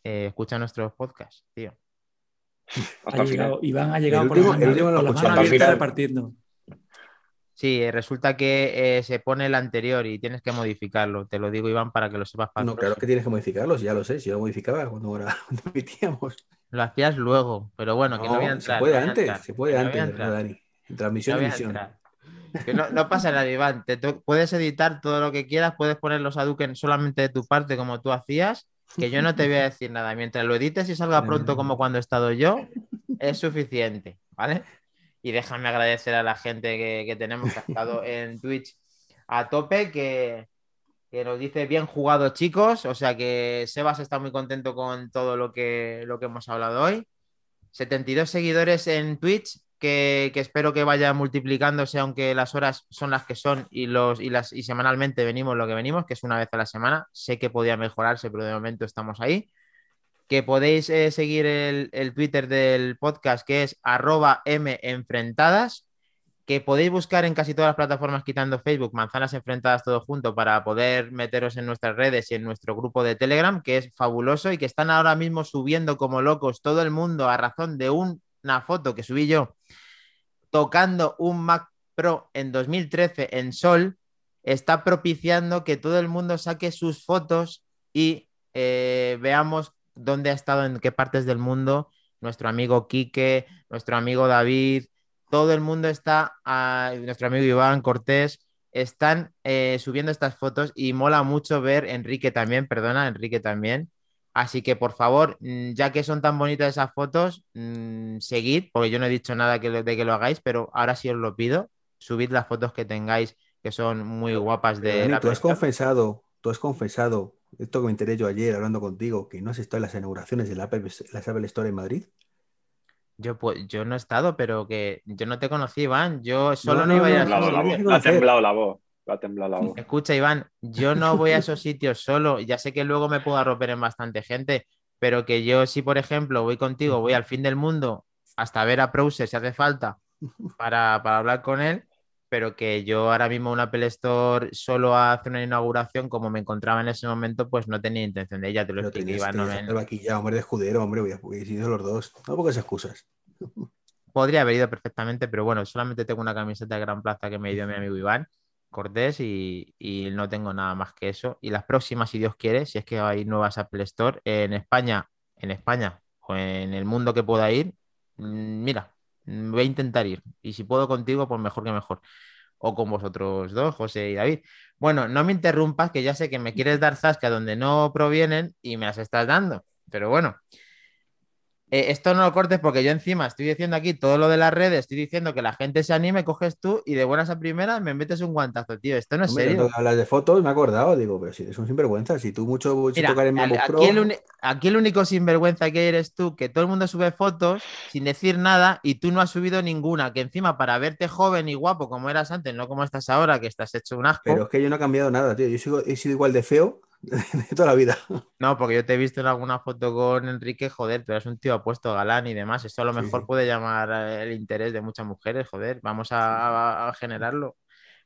Eh, escucha nuestros podcasts, tío. Hasta Ha el final. llegado, Iván ha llegado El con último- las el manos, último con el abiertas final. repartiendo. Sí, resulta que eh, se pone el anterior y tienes que modificarlo, te lo digo, Iván, para que lo sepas para No, claro que tienes que modificarlos, ya lo sé, si yo lo modificaba cuando, era- [laughs] cuando emitíamos. Lo hacías luego, pero bueno, que no voy a entrar. se puede antes, entrar, se puede no antes, entrar. ¿verdad, Dani? Transmisión No y emisión. Que no, no pasa nada, Iván. Te puedes editar todo lo que quieras, puedes poner los Hadouken solamente de tu parte, como tú hacías, que yo no te voy a decir nada. Mientras lo edites y salga [laughs] pronto, como cuando he estado yo, es suficiente, ¿vale? Y déjame agradecer a la gente que, que tenemos que ha estado [laughs] en Twitch a tope, que, que nos dice bien jugado, chicos. O sea que Sebas está muy contento con todo lo que, lo que hemos hablado hoy. 72 seguidores en Twitch, que, que espero que vaya multiplicándose, aunque las horas son las que son y, los, y, las, y semanalmente venimos lo que venimos, que es una vez a la semana. Sé que podía mejorarse, pero de momento estamos ahí. Que podéis eh, seguir el, Twitter del podcast, que es arroba menfrentadas. Que podéis buscar en casi todas las plataformas, quitando Facebook, Manzanas Enfrentadas todo junto, para poder meteros en nuestras redes y en nuestro grupo de Telegram, que es fabuloso y que están ahora mismo subiendo como locos todo el mundo a razón de un- una foto que subí yo tocando un Mac Pro en 2013 en Sol, está propiciando que todo el mundo saque sus fotos y eh, veamos dónde ha estado, en qué partes del mundo, nuestro amigo Quique, nuestro amigo David, todo el mundo está, ah, nuestro amigo Iván Cortés, están eh, subiendo estas fotos y mola mucho ver, Enrique también, perdona, Enrique también. Así que por favor, mm, ya que son tan bonitas esas fotos, mm, seguid, porque yo no he dicho nada que lo- de que lo hagáis, pero ahora sí os lo pido, subid las fotos que tengáis, que son muy guapas de Dani, la tú has confesado, tú has confesado, esto que me enteré yo ayer hablando contigo, que no has estado en las inauguraciones de la Apple, las Apple Store en Madrid. Yo, pues, yo no he estado, pero que yo no te conocí, Iván. Yo solo no, no, iba a ir a esos la voz. Le ha temblado la voz. Ha temblado la voz. Escucha, Iván, yo no voy a esos sitios solo. Ya sé que luego me puedo arroper en bastante gente, pero que yo, si por ejemplo voy contigo, voy al fin del mundo hasta ver a Prouser si hace falta para, para hablar con él, pero que yo ahora mismo una Apple Store solo hace una inauguración, como me encontraba en ese momento, pues no tenía intención de ella, te lo expliqué, Iván, no me- vaquilla, hombre, de escudero, hombre, hubiera sido los dos. No pongas excusas. Podría haber ido perfectamente, pero bueno, solamente tengo una camiseta de Gran Plaza que me dio mi amigo Iván Cortés y, y no tengo nada más que eso. Y las próximas, si Dios quiere, si es que hay nuevas Apple Store en España, en España o en el mundo que pueda ir, mm, mira, voy a intentar ir. Y si puedo contigo, pues mejor que mejor. O con vosotros dos, José y David. Bueno, no me interrumpas, que ya sé que me quieres dar zasca donde no provienen y me las estás dando. Pero bueno, eh, esto no lo cortes porque yo encima estoy diciendo aquí todo lo de las redes, estoy diciendo que la gente se anime, coges tú y de buenas a primeras me metes un guantazo, tío. Esto no es Hombre, serio. hablas de fotos, me he acordado, digo, pero si eres un sinvergüenza, si tú mucho, mucho Mira, tocar en al- MacBook Pro, aquí, el aquí el único sinvergüenza que eres tú, que todo el mundo sube fotos sin decir nada y tú no has subido ninguna, que encima para verte joven y guapo como eras antes, no como estás ahora, que estás hecho un asco. pero es que yo no he cambiado nada, tío. Yo sigo- he sido igual de feo [laughs] de toda la vida. No, porque yo te he visto en alguna foto con Enrique, joder, tú eres un tío apuesto, galán y demás. Esto a lo mejor sí. puede llamar eh, el interés de muchas mujeres, joder, vamos a, generarlo.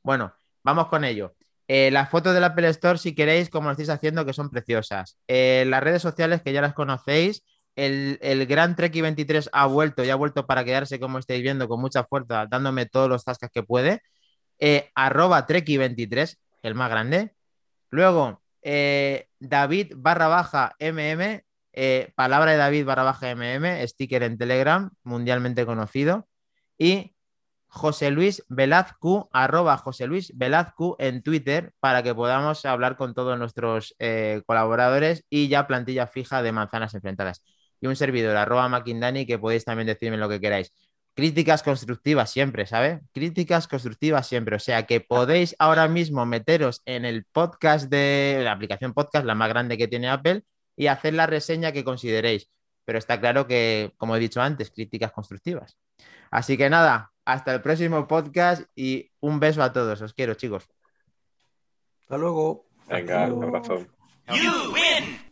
Bueno, vamos con ello. Eh, las fotos del Apple Store, si queréis, como lo estáis haciendo, que son preciosas. Eh, las redes sociales, que ya las conocéis. El, el gran Treki 23 ha vuelto y ha vuelto para quedarse, como estáis viendo, con mucha fuerza, dándome todos los tascas que puede. Eh, arroba Treki23, el más grande. Luego, eh, David barra baja MM, palabra de David barra baja MM, sticker en Telegram, mundialmente conocido. Y José Luis Velazcu, arroba José Luis Velazcu en Twitter, para que podamos hablar con todos nuestros eh, colaboradores y ya plantilla fija de manzanas enfrentadas. Y un servidor, arroba Maquindani, que podéis también decirme lo que queráis. Críticas constructivas siempre, ¿sabes? Críticas constructivas siempre. O sea que podéis ahora mismo meteros en el podcast de la aplicación podcast, la más grande que tiene Apple, y hacer la reseña que consideréis. Pero está claro que, como he dicho antes, críticas constructivas. Así que nada, hasta el próximo podcast y un beso a todos. Os quiero, chicos. Hasta luego. Venga, un abrazo. You win! Perfect!